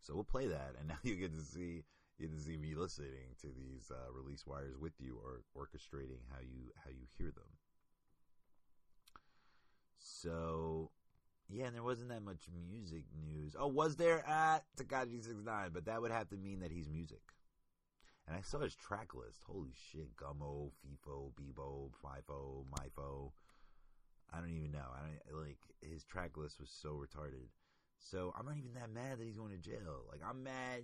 So we'll play that, and now you get to see you get to see me listening to these uh, release wires with you, or orchestrating how you how you hear them. So yeah, and there wasn't that much music news. Oh, was there at Tekashi Six Nine? But that would have to mean that he's music. And I saw his track list. Holy shit! Gummo, FIFO, Bebo, FIFO, MIFO. I don't even know. I don't like his track list was so retarded. So I'm not even that mad that he's going to jail. Like I'm mad.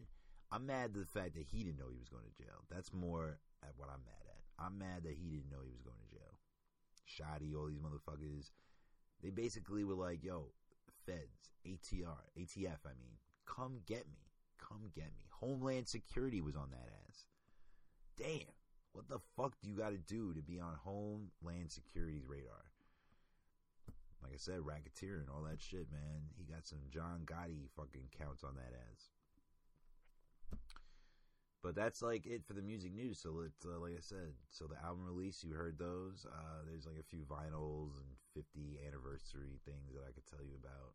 I'm mad at the fact that he didn't know he was going to jail. That's more at what I'm mad at. I'm mad that he didn't know he was going to jail. Shoddy, all these motherfuckers they basically were like, yo, feds, ATR, ATF, I mean, come get me. Come get me. Homeland Security was on that ass. Damn. What the fuck do you got to do to be on Homeland Security's radar? Like I said, racketeering, all that shit, man. He got some John Gotti fucking counts on that ass. But that's like it for the music news. So uh, like I said, so the album release, you heard those. Uh, there's like a few vinyls and 50 anniversary things that I could tell you about.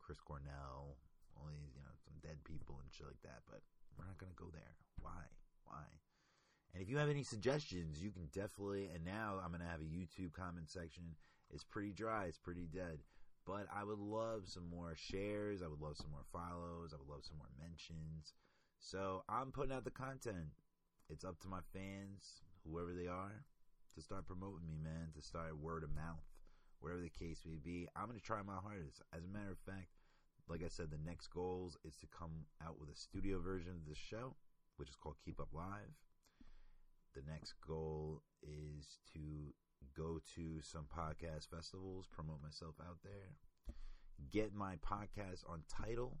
Chris Cornell, all these, you know, some dead people and shit like that. But we're not gonna go there. Why? Why? And if you have any suggestions, you can definitely. And now I'm gonna have a YouTube comment section. It's pretty dry. It's pretty dead. But I would love some more shares. I would love some more follows. I would love some more mentions. So I'm putting out the content. It's up to my fans, whoever they are, to start promoting me, man, to start word of mouth, whatever the case may be. I'm going to try my hardest. As a matter of fact, like I said, the next goals is to come out with a studio version of this show, which is called Keep Up Live. The next goal is to go to some podcast festivals, promote myself out there, get my podcast on Tidal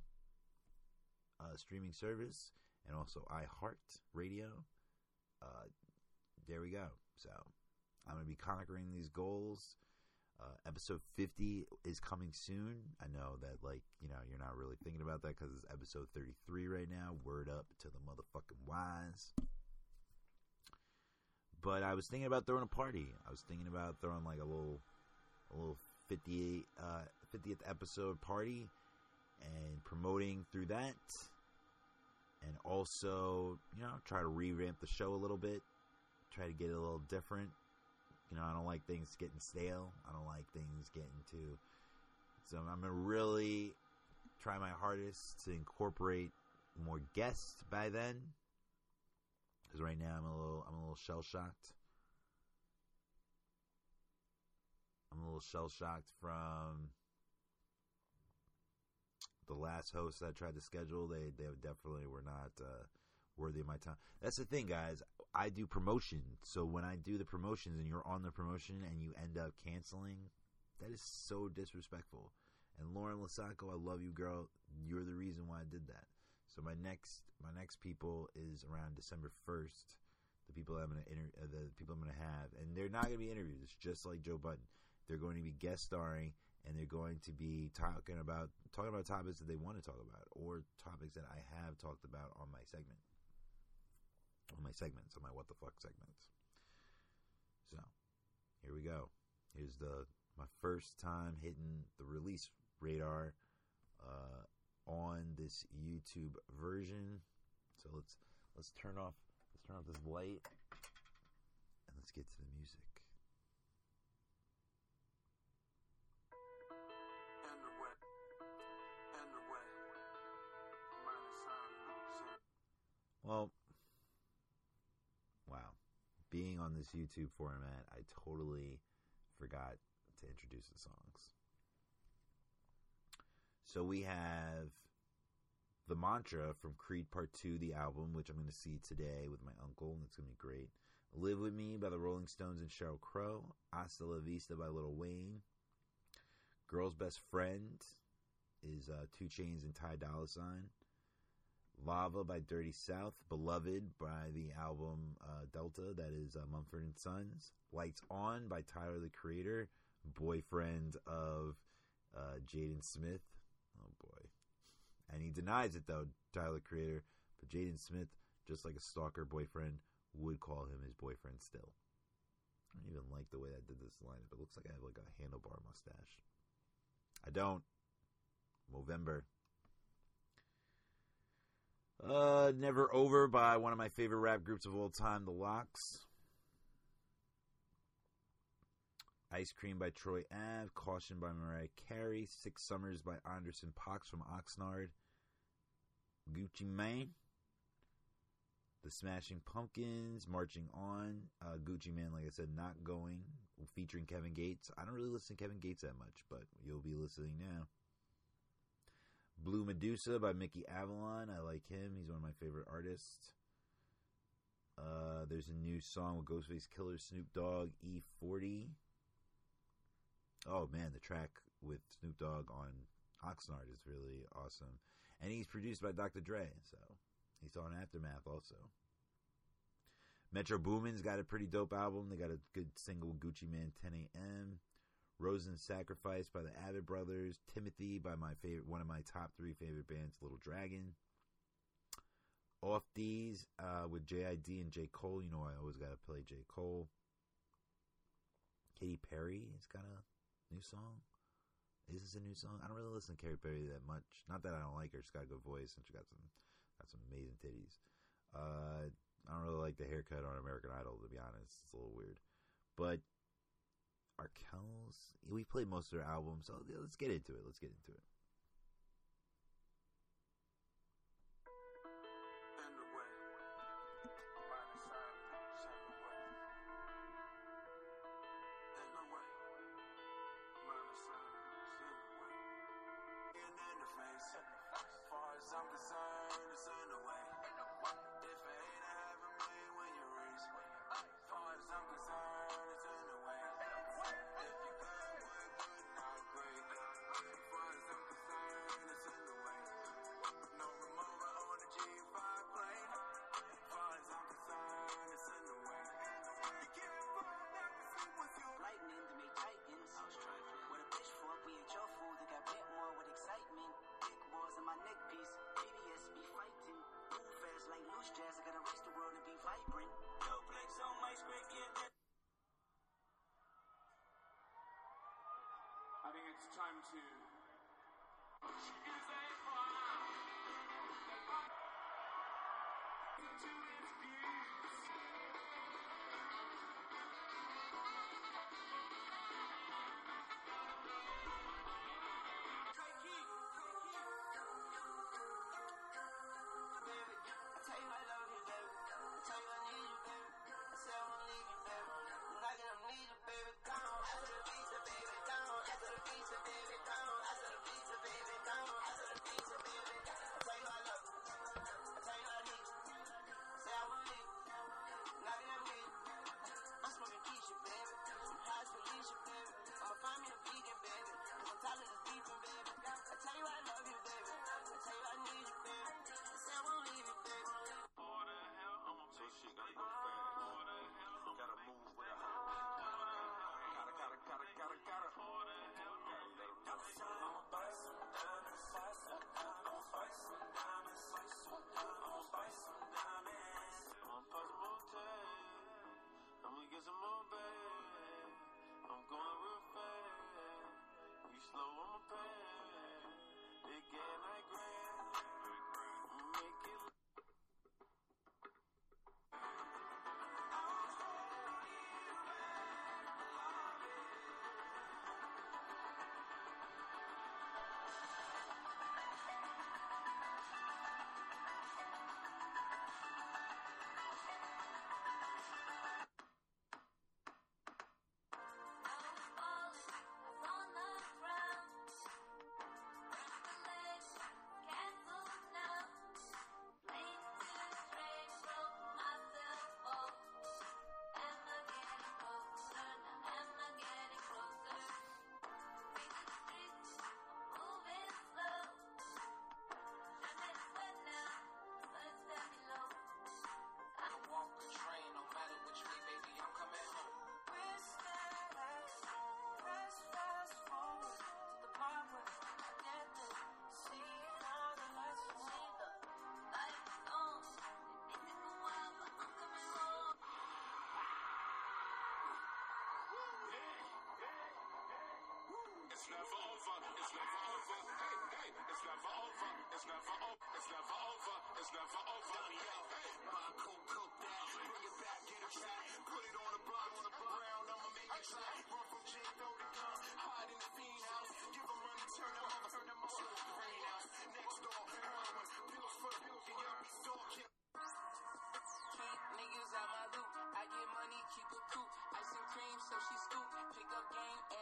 uh, streaming service and also iHeart Radio. Uh, there we go. So I'm going to be conquering these goals. Uh, episode 50 is coming soon. I know that, like, you know, you're not really thinking about that because it's episode 33 right now. Word up to the motherfucking wise. But I was thinking about throwing a party. I was thinking about throwing like a little, a little 58, uh, 50th episode party and promoting through that and also, you know, try to revamp the show a little bit, try to get it a little different. You know, I don't like things getting stale. I don't like things getting too. So I'm gonna really try my hardest to incorporate more guests by then. Because right now I'm a little, I'm a little shell shocked. I'm a little shell shocked from the last host that I tried to schedule. They they definitely were not uh, worthy of my time. That's the thing, guys. I do promotion, so when I do the promotions and you're on the promotion and you end up canceling, that is so disrespectful. And Lauren Lasacco, I love you, girl. You're the reason why I did that. So my next my next people is around December first. The people I'm gonna inter- uh, the people I'm gonna have, and they're not gonna be interviews. It's just like Joe Budden. They're going to be guest starring, and they're going to be talking about talking about topics that they want to talk about, or topics that I have talked about on my segment, on my segments, on my what the fuck segments. So here we go. Here's the my first time hitting the release radar uh, on this YouTube version. So let's let's turn off let's turn off this light and let's get to the music. Well, wow. Being on this YouTube format, I totally forgot to introduce the songs. So we have the mantra from Creed Part 2, the album, which I'm going to see today with my uncle, and it's going to be great. Live With Me by the Rolling Stones and Sheryl Crow. Hasta La Vista by Lil Wayne. Girl's Best Friend is uh, 2 Chainz and Ty Dolla Sign. Lava by Dirty South. Beloved by the album uh, Delta, that is uh, Mumford and Sons. Lights On by Tyler the Creator, boyfriend of uh, Jaden Smith. Oh boy. And he denies it though, Tyler the Creator. But Jaden Smith, just like a stalker boyfriend, would call him his boyfriend still. I don't even like the way I did this lineup. It looks like I have like a handlebar mustache. I don't. November. Uh, Never Over by one of my favorite rap groups of all time, The Lox. Ice Cream by Troy Ave. Caution by Mariah Carey. Six Summers by Anderson Paak from Oxnard. Gucci Mane. The Smashing Pumpkins. Marching On. Uh, Gucci Mane, like I said, Not Going. Featuring Kevin Gates. I don't really listen to Kevin Gates that much, but you'll be listening now. Blue Medusa by Mickey Avalon. I like him. He's one of my favorite artists. Uh, there's a new song with Ghostface Killah, Snoop Dogg, E40. Oh man, the track with Snoop Dogg on Oxnard is really awesome. And he's produced by Dr. Dre, so he's on Aftermath also. Metro Boomin's got a pretty dope album. They got a good single Gucci Mane 10 a.m. Rosen Sacrifice by the Abbott Brothers, Timothy by my favorite, one of my top three favorite bands, Little Dragon. Off Deez uh, with JID and J Cole. You know I always got to play J Cole. Katy Perry has got a new song. Is this a new song? I don't really listen to Katy Perry that much. Not that I don't like her. She's got a good voice and she got some got some amazing titties. Uh, I don't really like the haircut on American Idol to be honest. It's a little weird, but Arkells. We played most of their albums, so let's get into it. Let's get into it. jazz, I gotta the world be vibrant. No on my yeah. I think it's time to. gives him more. never over. It's never over. Hey, hey, it's never over. It's never over. It's never over. It's never over. Dummy out. Hey, my cool cook that. Bring it back, get it back. Put it on the block, on the ground. I'ma make it clap. Run from J. Throw the gun. Hide in the fiend house. Give them run turn them over. Turn them over. Brain out. Next door, heroin. Pills for the building. Yuppie store. Keep niggas out my loop. I get money, keep a coop. Ice and cream, so she scoop. Pick up game.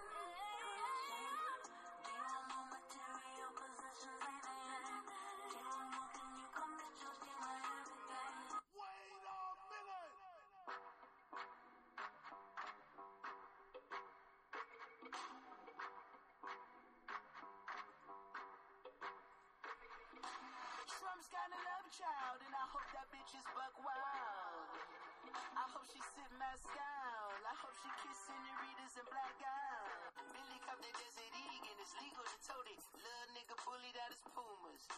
Sit Moscow. I hope she kiss senoritas and black guys. Billy cop the Desert Eagle, it's legal to tote it. Little nigga bullied out his Pumas.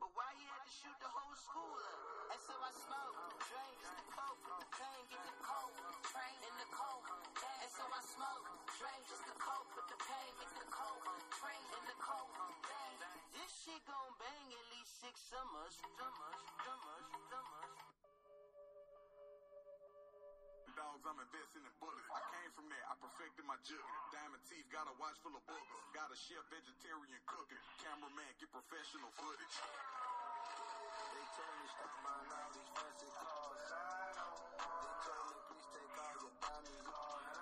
But why he had to shoot the whole school up? And so I smoke, drink, the coke, train, get the coke, train in the coke. And so I smoke, drink, just the coke, with the pain, get the coke, train in the coke. This shit gon' bang at least six summers, summers, Dogs, I'm investing in bullets. I came from there. I perfected my jugging. Diamond teeth, got a watch full of boogers. Got a chef vegetarian cooking. Cameraman, get professional footage. They told me stop buying all these fancy cars. They told me please take all your diamonds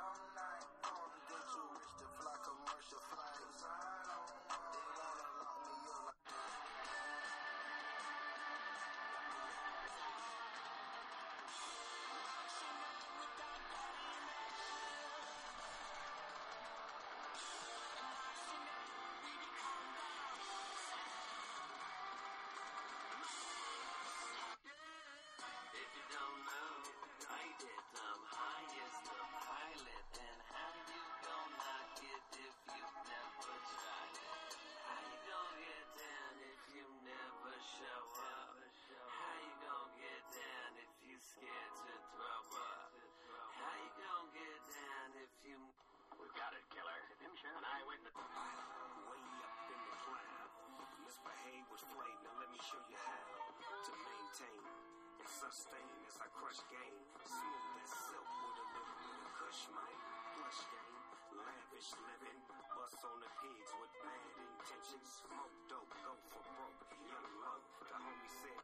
hate with flame. Now let me show you how to maintain and sustain as I crush game. Smooth as silk with a little bit of cush, mate. Plush game, lavish living. Bust on the pigs with bad intentions. Smoke dope, go for broke, young low. The homie said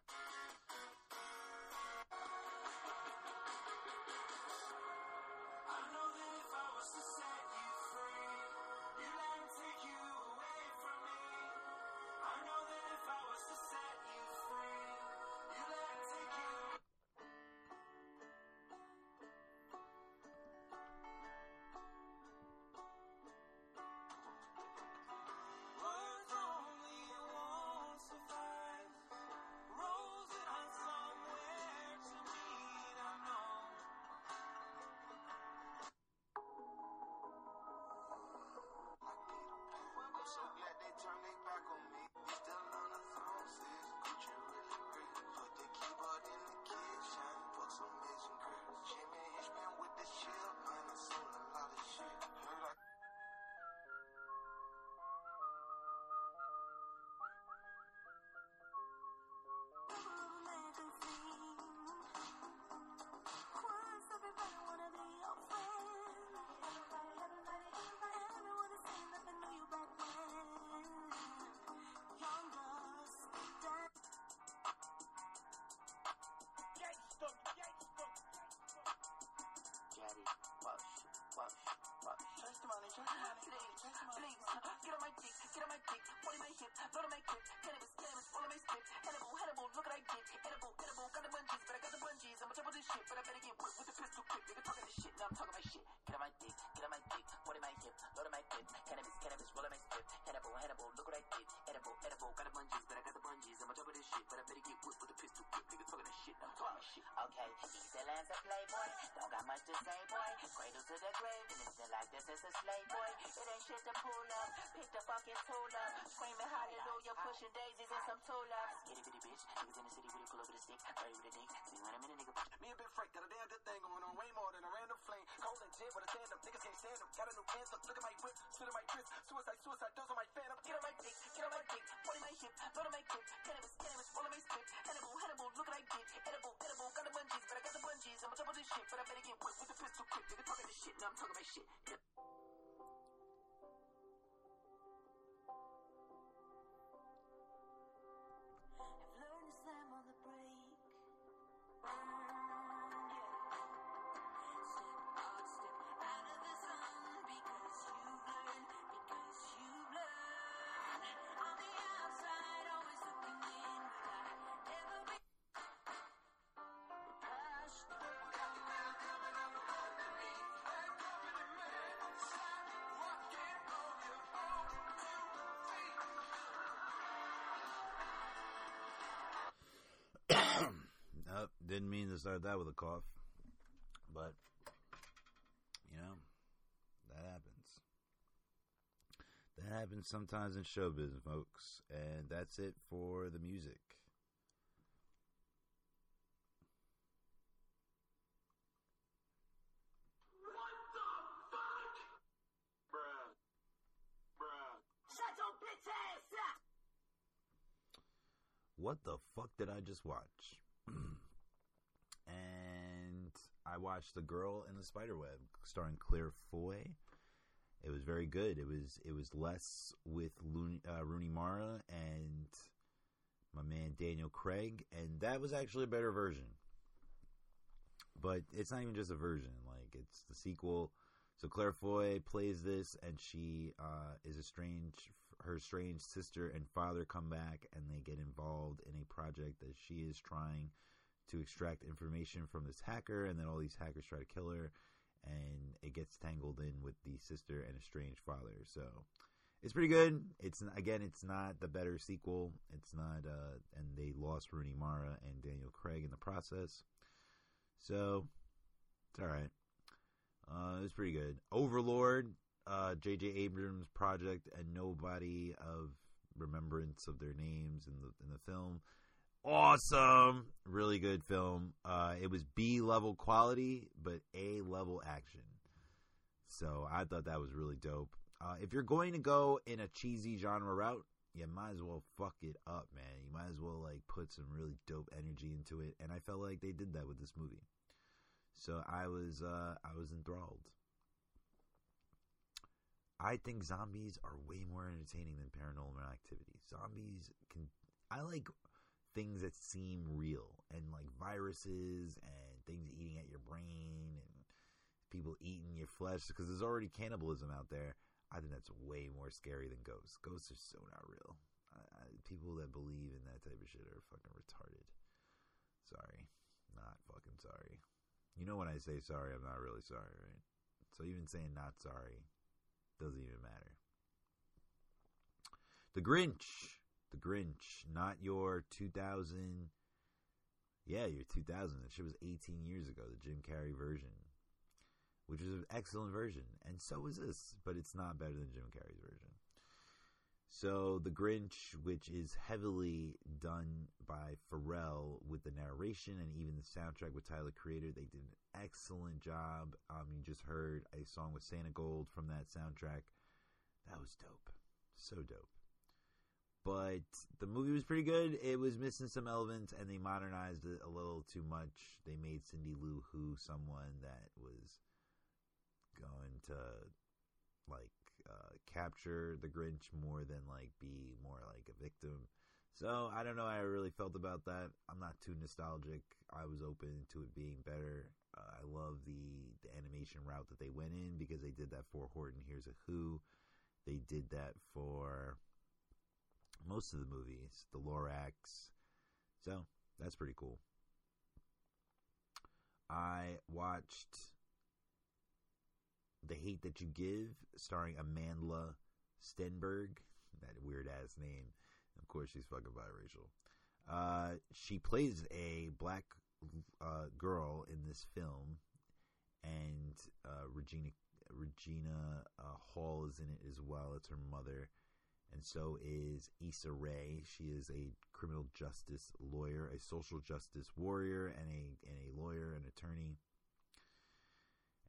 but I better get whipped with the pistol quick, nigga talking this shit, now I'm talking my shit. Okay, excellence a playboy. Don't got much to say, boy. Cradle to the grave, and it's like this is a slave, boy. It ain't shit to pull up. Pick the fucking tool up. Screaming hallelujah, pushing daisies and some tulips. Itty bitty bitch. Niggas in the city really pull over the stick. Ready with a dick. See when I'm in a nigga. Me and Big Frank got a damn good thing going on, way more than a random flame. Cold and gin with a tandem, niggas can't stand them. Got a new anthem, look at my whip, spit on my wrist. Suicide, suicide, those on my phantom. Get on my dick, get on my dick, body my hip, load on my clip, cannabis, I did, edible, edible, got the bungees, but I got the bungees, I'ma trouble this shit, but I better get whipped with the pistol quick, nigga talking this shit, now I'm talking my shit. Didn't mean to start that with a cough. But, you know, that happens. That happens sometimes in show business, folks. And that's it for the music. Bruh. Bruh. Shut your bitch ass up! What the fuck did I just watch? watched The Girl in the Spiderweb, starring Claire Foy. It was very good. It was it was less with Looney, uh, Rooney Mara and my man Daniel Craig, and that was actually a better version. But it's not even just a version; like it's the sequel. So Claire Foy plays this, and she uh, is estranged. Her strange sister and father come back, and they get involved in a project that she is trying to extract information from this hacker, and then all these hackers try to kill her, and it gets tangled in with the sister and estranged father. So it's pretty good. It's again, it's not the better sequel. It's not, uh, and they lost Rooney Mara and Daniel Craig in the process. So it's all right. Uh, it was pretty good. Overlord, uh, J.J. Abrams project, and nobody of remembrance of their names in the in the film. Awesome, really good film. Uh, it was B level quality, but A level action. So I thought that was really dope. Uh, if you're going to go in a cheesy genre route, you might as well fuck it up, man. You might as well like put some really dope energy into it, and I felt like they did that with this movie. So I was uh, I was enthralled. I think zombies are way more entertaining than paranormal activity. Zombies can I like things that seem real and like viruses and things eating at your brain and people eating your flesh because there's already cannibalism out there. I think that's way more scary than ghosts. Ghosts are so not real. I, I, people that believe in that type of shit are fucking retarded. Sorry, not fucking sorry. You know when I say sorry, I'm not really sorry, right? So even saying not sorry doesn't even matter. The Grinch. The Grinch. Not your 2000. Yeah, your 2000. That shit was 18 years ago, the Jim Carrey version. Which is an excellent version. And so is this, but it's not better than Jim Carrey's version. So, The Grinch, which is heavily done by Pharrell with the narration and even the soundtrack with Tyler Creator, they did an excellent job. Um, you just heard a song with Santigold from that soundtrack. That was dope. So dope. But the movie was pretty good. It was missing some elements and they modernized it a little too much. They made Cindy Lou Who someone that was going to like uh, capture the Grinch more than like be more like a victim. So I don't know how I really felt about that. I'm not too nostalgic. I was open to it being better. Uh, I love the the animation route that they went in because they did that for Horton Hears a Who. They did that for most of the movies, the Lorax. So that's pretty cool. I watched The Hate That You Give, starring Amandla Stenberg. That weird ass name. Of course, she's fucking biracial. Uh, she plays a black uh, girl in this film, and uh, Regina Regina uh, Hall is in it as well. It's her mother, and so is Issa Rae. She is a criminal justice lawyer, a social justice warrior, and a and a lawyer, an attorney.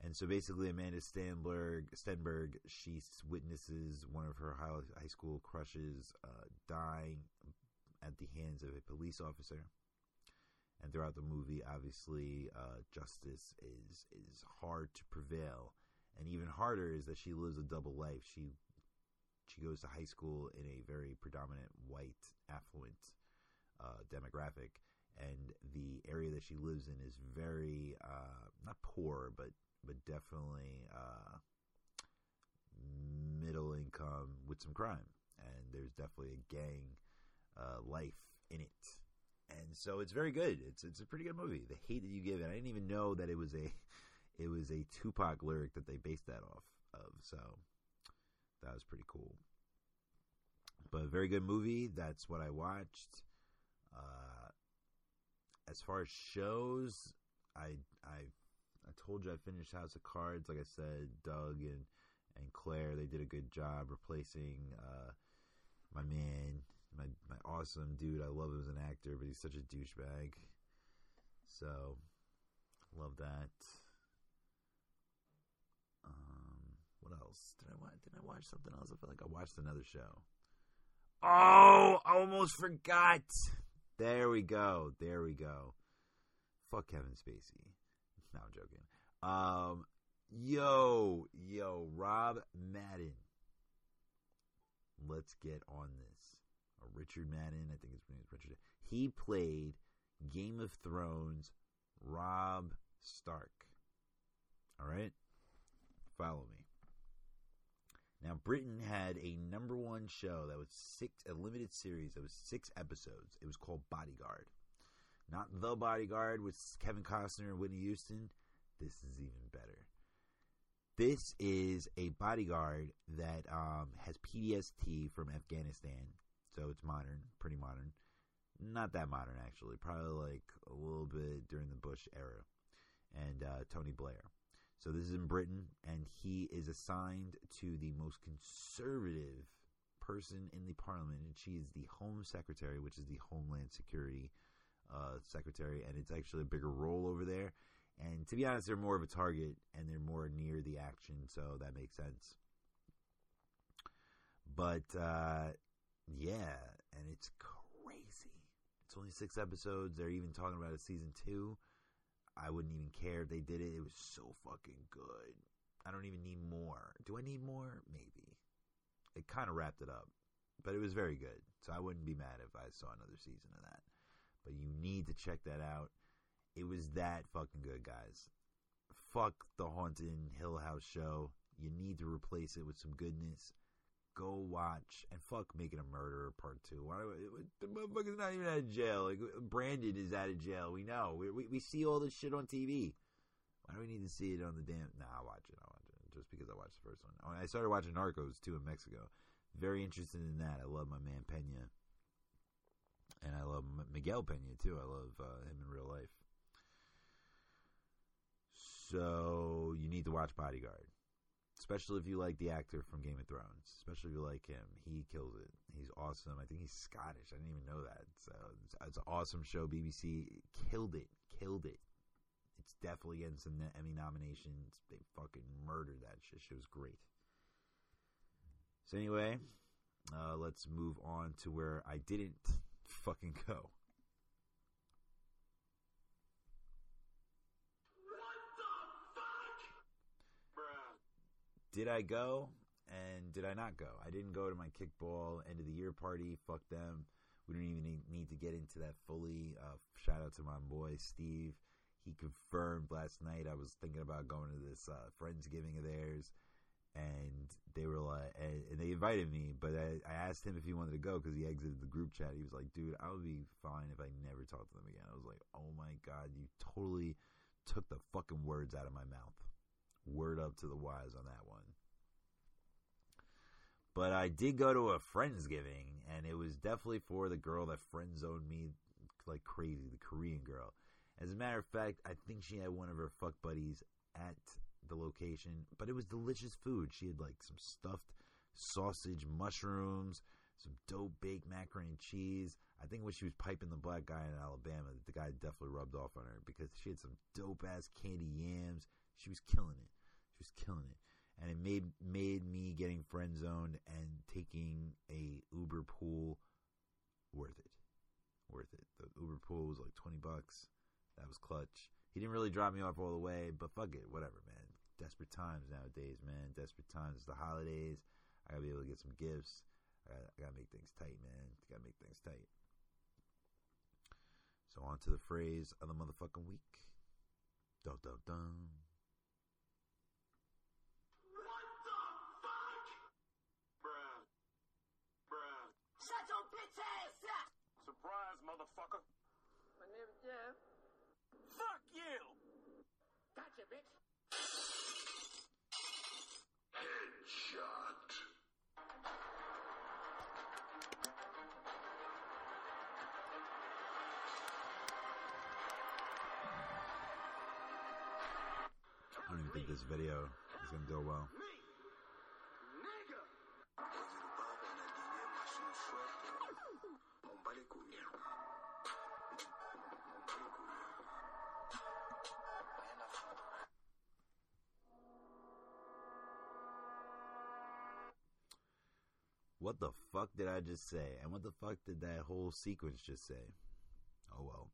And so basically, Amanda Stenberg, Stenberg, she witnesses one of her high, school crushes uh, die at the hands of a police officer. And throughout the movie, obviously, uh, justice is is hard to prevail, and even harder is that she lives a double life. She she goes to high school in a very predominant white, affluent uh, demographic, and the area that she lives in is very uh, not poor, but but definitely uh, middle income with some crime, and there's definitely a gang uh, life in it, and so it's very good. It's it's a pretty good movie. The hate that you give it, I didn't even know that it was a it was a Tupac lyric that they based that off of. So that was pretty cool. But very good movie. That's what I watched. Uh, as far as shows, I I I told you I finished House of Cards. Like I said, Doug and and Claire they did a good job replacing uh, my man, my my awesome dude. I love him as an actor, but he's such a douchebag. So love that. Um, what else did I watch? Did I watch something else? I feel like I watched another show. Oh, I almost forgot. There we go. There we go. Fuck Kevin Spacey. No, I'm joking. Um, yo, yo, Rob Madden. Let's get on this. Or Richard Madden, I think his name is Richard. He played Game of Thrones Rob Stark. All right? Follow me. Now, Britain had a number one show that was six, a limited series that was six episodes. It was called Bodyguard. Not The Bodyguard with Kevin Costner and Whitney Houston. This is even better. This is a bodyguard that um, has PTSD from Afghanistan. So it's modern, pretty modern. Not that modern, actually. Probably like a little bit during the Bush era. And uh, Tony Blair. So this is in Britain, and he is assigned to the most conservative person in the parliament, and she is the Home Secretary, which is the Homeland Security uh, Secretary, and it's actually a bigger role over there. And to be honest, they're more of a target, and they're more near the action, so that makes sense. But uh, yeah, and it's crazy. It's only six episodes. They're even talking about a season two. I wouldn't even care if they did it. It was so fucking good. I don't even need more. Do I need more? Maybe. It kind of wrapped it up, but it was very good. So I wouldn't be mad if I saw another season of that. But you need to check that out. It was that fucking good, guys. Fuck the Haunted Hill House show. You need to replace it with some goodness. Go watch and fuck Making a Murderer Part Two. Why? The motherfucker's not even out of jail. Like Brandon is out of jail. We know. We, we we see all this shit on TV. Why do we need to see it on the damn? Nah, I'll watch it. I'll watch it just because I watched the first one. Oh, I started watching Narcos too in Mexico. Very interested in that. I love my man Pena, and I love Miguel Pena too. I love uh, him in real life. So you need to watch Bodyguard, especially if you like the actor from Game of Thrones. Especially if you like him, he kills it. He's awesome. I think he's Scottish. I didn't even know that. So it's, it's an awesome show. BBC killed it. Killed it. It's definitely getting some Emmy nominations. They fucking murdered that shit. It was great. So anyway, uh, let's move on to where I didn't fucking go. Did I go and did I not go? I didn't go to my kickball end of the year party. Fuck them. We don't even need, to get into that fully. Uh, shout out to my boy Steve. He confirmed last night. I was thinking about going to this uh, friendsgiving of theirs, and they were like, and, and they invited me, but I, I asked him if he wanted to go because he exited the group chat. He was like, "Dude, I would be fine if I never talked to them again." I was like, "Oh my god, you totally took the fucking words out of my mouth." Word up to the wise on that one. But I did go to a friendsgiving, and it was definitely for the girl that friend zoned me like crazy, the Korean girl. As a matter of fact, I think she had one of her fuck buddies at the location, but it was delicious food. She had like some stuffed sausage, mushrooms, some dope baked macaroni and cheese. I think when she was piping the black guy in Alabama, the guy definitely rubbed off on her because she had some dope ass candy yams. She was killing it. She was killing it. And it made made me getting friend zoned and taking a Uber pool worth it. Worth it. The Uber pool was like twenty bucks. That was clutch. He didn't really drop me off all the way, but fuck it, whatever, man. Desperate times nowadays, man. Desperate times. It's the holidays. I gotta be able to get some gifts. I gotta, I gotta make things tight, man. Gotta make things tight. So on to the phrase of the motherfucking week. Dun dun dun. Motherfucker. My name is Jeff. Fuck you! Gotcha, bitch. Headshot. I don't even think this video is gonna do well. What the fuck did I just say? And what the fuck did that whole sequence just say? Oh well.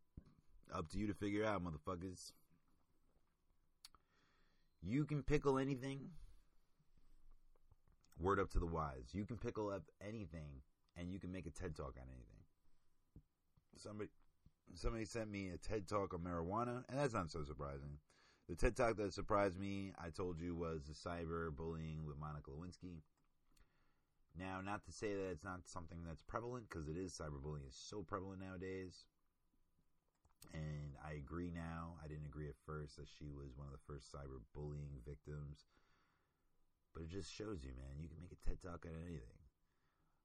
Up to you to figure out, motherfuckers. You can pickle anything. Word up to the wise. You can pickle up anything and you can make a TED talk on anything. Somebody somebody sent me a TED talk on marijuana, and that's not so surprising. The TED talk that surprised me, I told you, was the cyber bullying with Monica Lewinsky. Now, not to say that it's not something that's prevalent, because it is. Cyberbullying is so prevalent nowadays. And I agree now. I didn't agree at first that she was one of the first cyberbullying victims. But it just shows you, man, you can make a TED talk out of anything.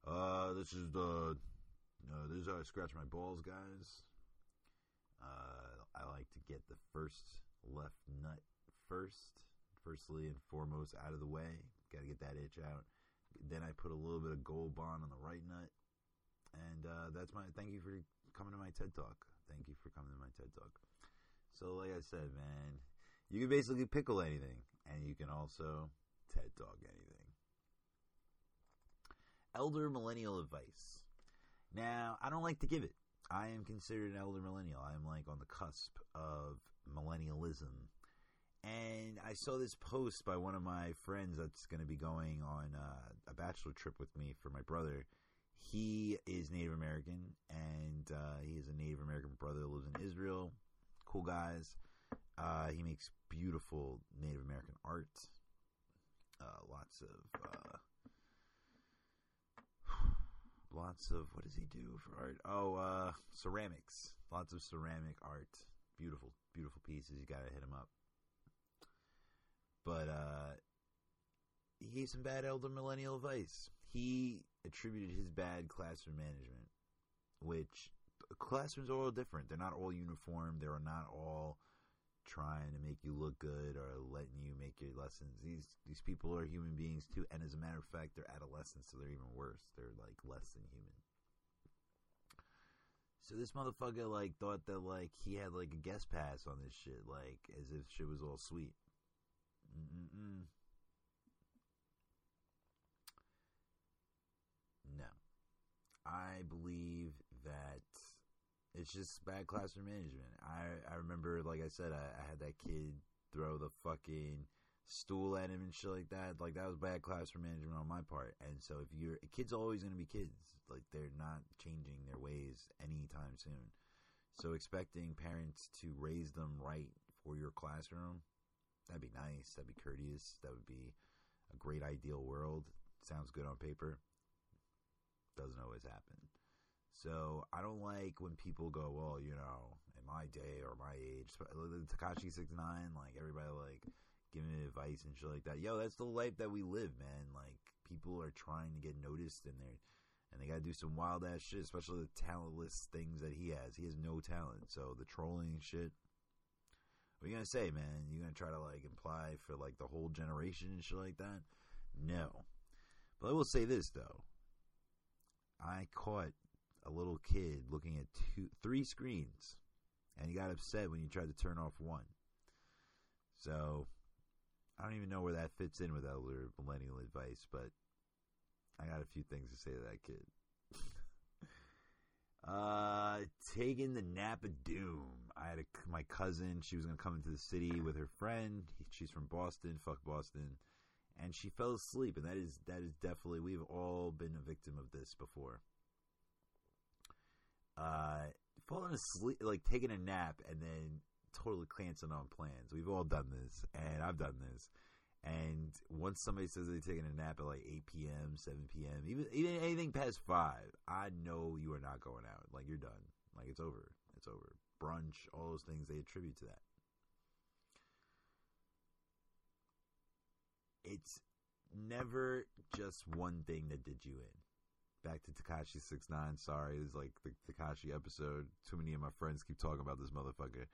Uh, this is the. Uh, this is how I scratch my balls, guys. Uh, I like to get the first left nut first, firstly and foremost, out of the way. Got to get that itch out. Then I put a little bit of gold bond on the right nut, and uh, that's my. Thank you for coming to my TED talk. Thank you for coming to my TED talk. So, like I said, man, you can basically pickle anything, and you can also TED talk anything. elder millennial advice. Now, I don't like to give it. I am considered an elder millennial. I'm like on the cusp of millennialism. And I saw this post by one of my friends that's going to be going on uh, a bachelor trip with me for my brother. He is Native American, and uh, he has a Native American brother lives in Israel. Cool guys. Uh, he makes beautiful Native American art. Uh, lots of uh, lots of what does he do for art? Oh, uh, ceramics. Lots of ceramic art. Beautiful, beautiful pieces. You gotta hit him up. But uh, he gave some bad elder millennial advice. He attributed his bad classroom management, which classrooms are all different. They're not all uniform. They're not all trying to make you look good or letting you make your lessons. These these people are human beings too, and as a matter of fact, they're adolescents, so they're even worse. They're like less than human. So this motherfucker like thought that like he had like a guest pass on this shit, like as if shit was all sweet. Mm-mm-mm. No, I believe that it's just bad classroom management. I I remember, like I said, I, I had that kid throw the fucking stool at him and shit like that. Like that was bad classroom management on my part. And so if you're kids, always going to be kids. Like they're not changing their ways anytime soon. So expecting parents to raise them right for your classroom, that'd be nice. That'd be courteous. That would be a great ideal world. Sounds good on paper. Doesn't always happen. So I don't like when people go, well, you know, in my day or my age, Tekashi six nine, like everybody like giving advice and shit like that. Yo, that's the life that we live, man. Like people are trying to get noticed and they're and they gotta do some wild ass shit, especially the talentless things that he has. He has no talent. So the trolling shit. What are you gonna say, man? You gonna try to like imply for like the whole generation and shit like that? No. But I will say this though. I caught a little kid looking at two, three screens, and he got upset when you tried to turn off one. So I don't even know where that fits in with elder millennial advice, but I got a few things to say to that kid. Uh, taking the nap of doom. I had a, my cousin. She was gonna come into the city with her friend. She's from Boston. Fuck Boston. And she fell asleep, and that is that is definitely we've all been a victim of this before uh, falling asleep, like taking a nap, and then totally canceling on plans. We've all done this, and I've done this. And once somebody says they're taking a nap at like 8 p.m., 7 p.m., even even anything past five, I know you are not going out. Like you're done. Like it's over. It's over. Brunch, all those things they attribute to that. It's never just one thing that did you in back to Tekashi six nine. Sorry, it's like the Tekashi episode. Too many of my friends keep talking about this motherfucker.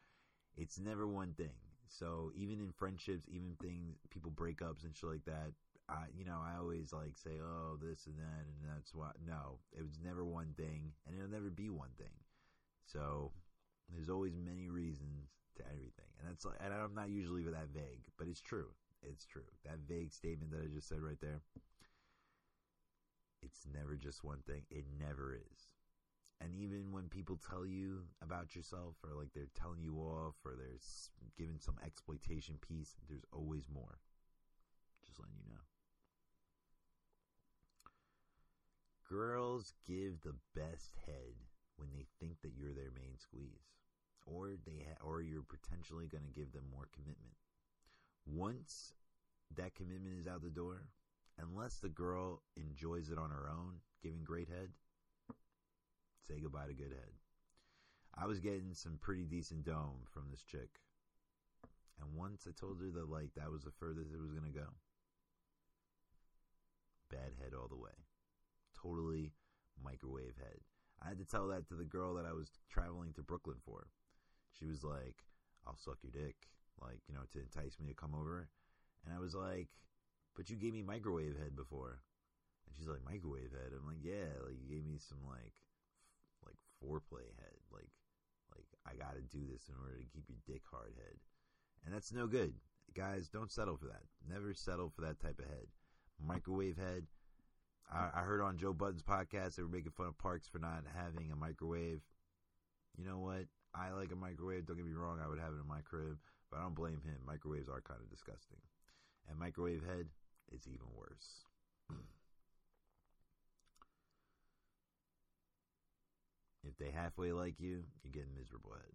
It's never one thing. So even in friendships, even things people breakups and shit like that, I you know I always like say oh this and that and that's why no it was never one thing and it'll never be one thing. So there's always many reasons to everything, and that's like and I'm not usually that vague, but it's true. It's true. That vague statement that I just said right there it's never just one thing. It never is. And even when people tell you about yourself, or like they're telling you off, or they're giving some exploitation piece, there's always more. Just letting you know. Girls give the best head when they think that you're their main squeeze, or they ha- or you're potentially going to give them more commitment. Once that commitment is out the door, unless the girl enjoys it on her own, giving great head, say goodbye to good head. I was getting some pretty decent dome from this chick. And once I told her that like that was the furthest it was gonna go. Bad head all the way. Totally microwave head. I had to tell that to the girl that I was traveling to Brooklyn for. She was like, I'll suck your dick, like, you know, to entice me to come over. And I was like, but you gave me microwave head before. And she's like, microwave head? I'm like, yeah, like you gave me some like foreplay head. Like, like I gotta do this in order to keep your dick hard head. And that's no good. Guys, don't settle for that. Never settle for that type of head. Microwave head, I, I heard on Joe Budden's podcast they were making fun of parks for not having a microwave. You know what? I like a microwave. Don't get me wrong. I would have it in my crib, but I don't blame him. Microwaves are kind of disgusting, and microwave head is even worse. they halfway like you, you get miserable head.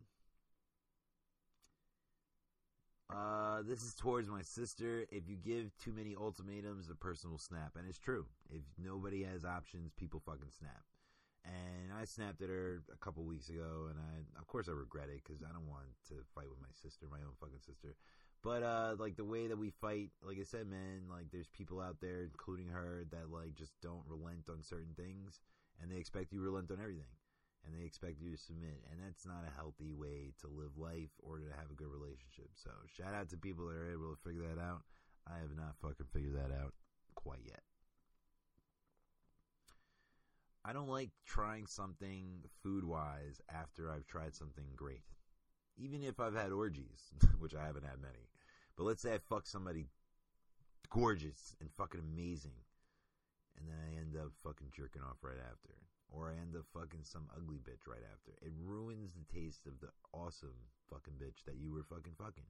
Uh, this is towards my sister. If you give too many ultimatums, the person will snap, and it's true. If nobody has options, people fucking snap. And I snapped at her a couple weeks ago, and I, of course, I regret it because I don't want to fight with my sister, my own fucking sister. But uh, like the way that we fight, like I said, man, like there's people out there, including her, that like just don't relent on certain things, and they expect you to relent on everything and they expect you to submit and that's not a healthy way to live life or to have a good relationship. So shout out to people that are able to figure that out. I have not fucking figured that out quite yet. I don't like trying something food wise after i've tried something great. Even if i've had orgies which i haven't had many. But let's say i fuck somebody gorgeous and fucking amazing and then i end up fucking jerking off right after or I end up fucking some ugly bitch right after. It ruins the taste of the awesome fucking bitch that you were fucking fucking.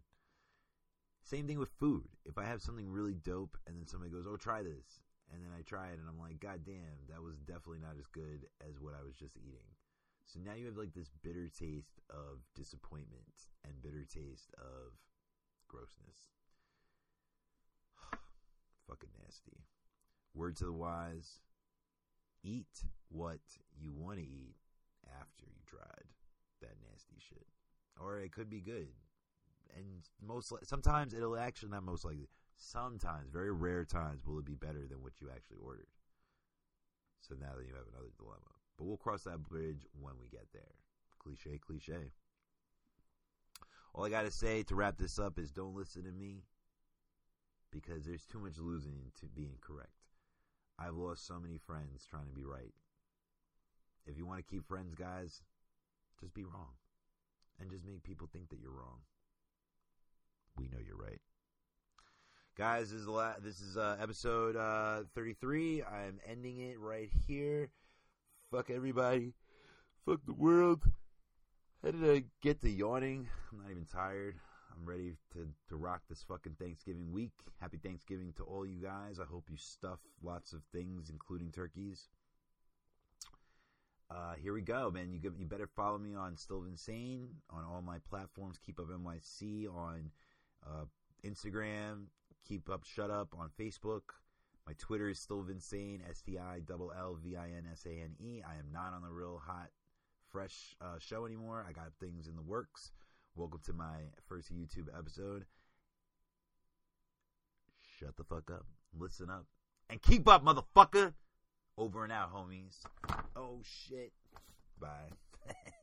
Same thing with food. If I have something really dope and then somebody goes, "Oh, try this," and then I try it and I'm like, "God damn, that was definitely not as good as what I was just eating." So now you have like this bitter taste of disappointment and bitter taste of grossness. fucking nasty. Word to the wise eat what you want to eat after you tried that nasty shit. Or it could be good. And most sometimes it'll actually not most likely. Sometimes, very rare times, will it be better than what you actually ordered. So now that you have another dilemma, but we'll cross that bridge when we get there. Cliche, cliche. All I gotta say to wrap this up is don't listen to me because there's too much losing to being correct. I've lost so many friends trying to be right. If you want to keep friends, guys, just be wrong. And just make people think that you're wrong. We know you're right. Guys, this is, la- this is uh, episode uh, 33. I'm ending it right here. Fuck everybody. Fuck the world. How did I get to yawning? I'm not even tired. I'm ready to, to rock this fucking Thanksgiving week. Happy Thanksgiving to all you guys. I hope you stuff lots of things, including turkeys. Uh, here we go, man. You you better follow me on Still Vinsane on all my platforms. Keep up NYC on uh, Instagram. Keep up Shut Up on Facebook. My Twitter is Still Vinsane. S T I L L V I N S A N E. I am not on the real hot, fresh uh, show anymore. I got things in the works. Welcome to my first YouTube episode. Shut the fuck up. Listen up. And keep up, motherfucker. Over and out, homies. Oh, shit. Bye.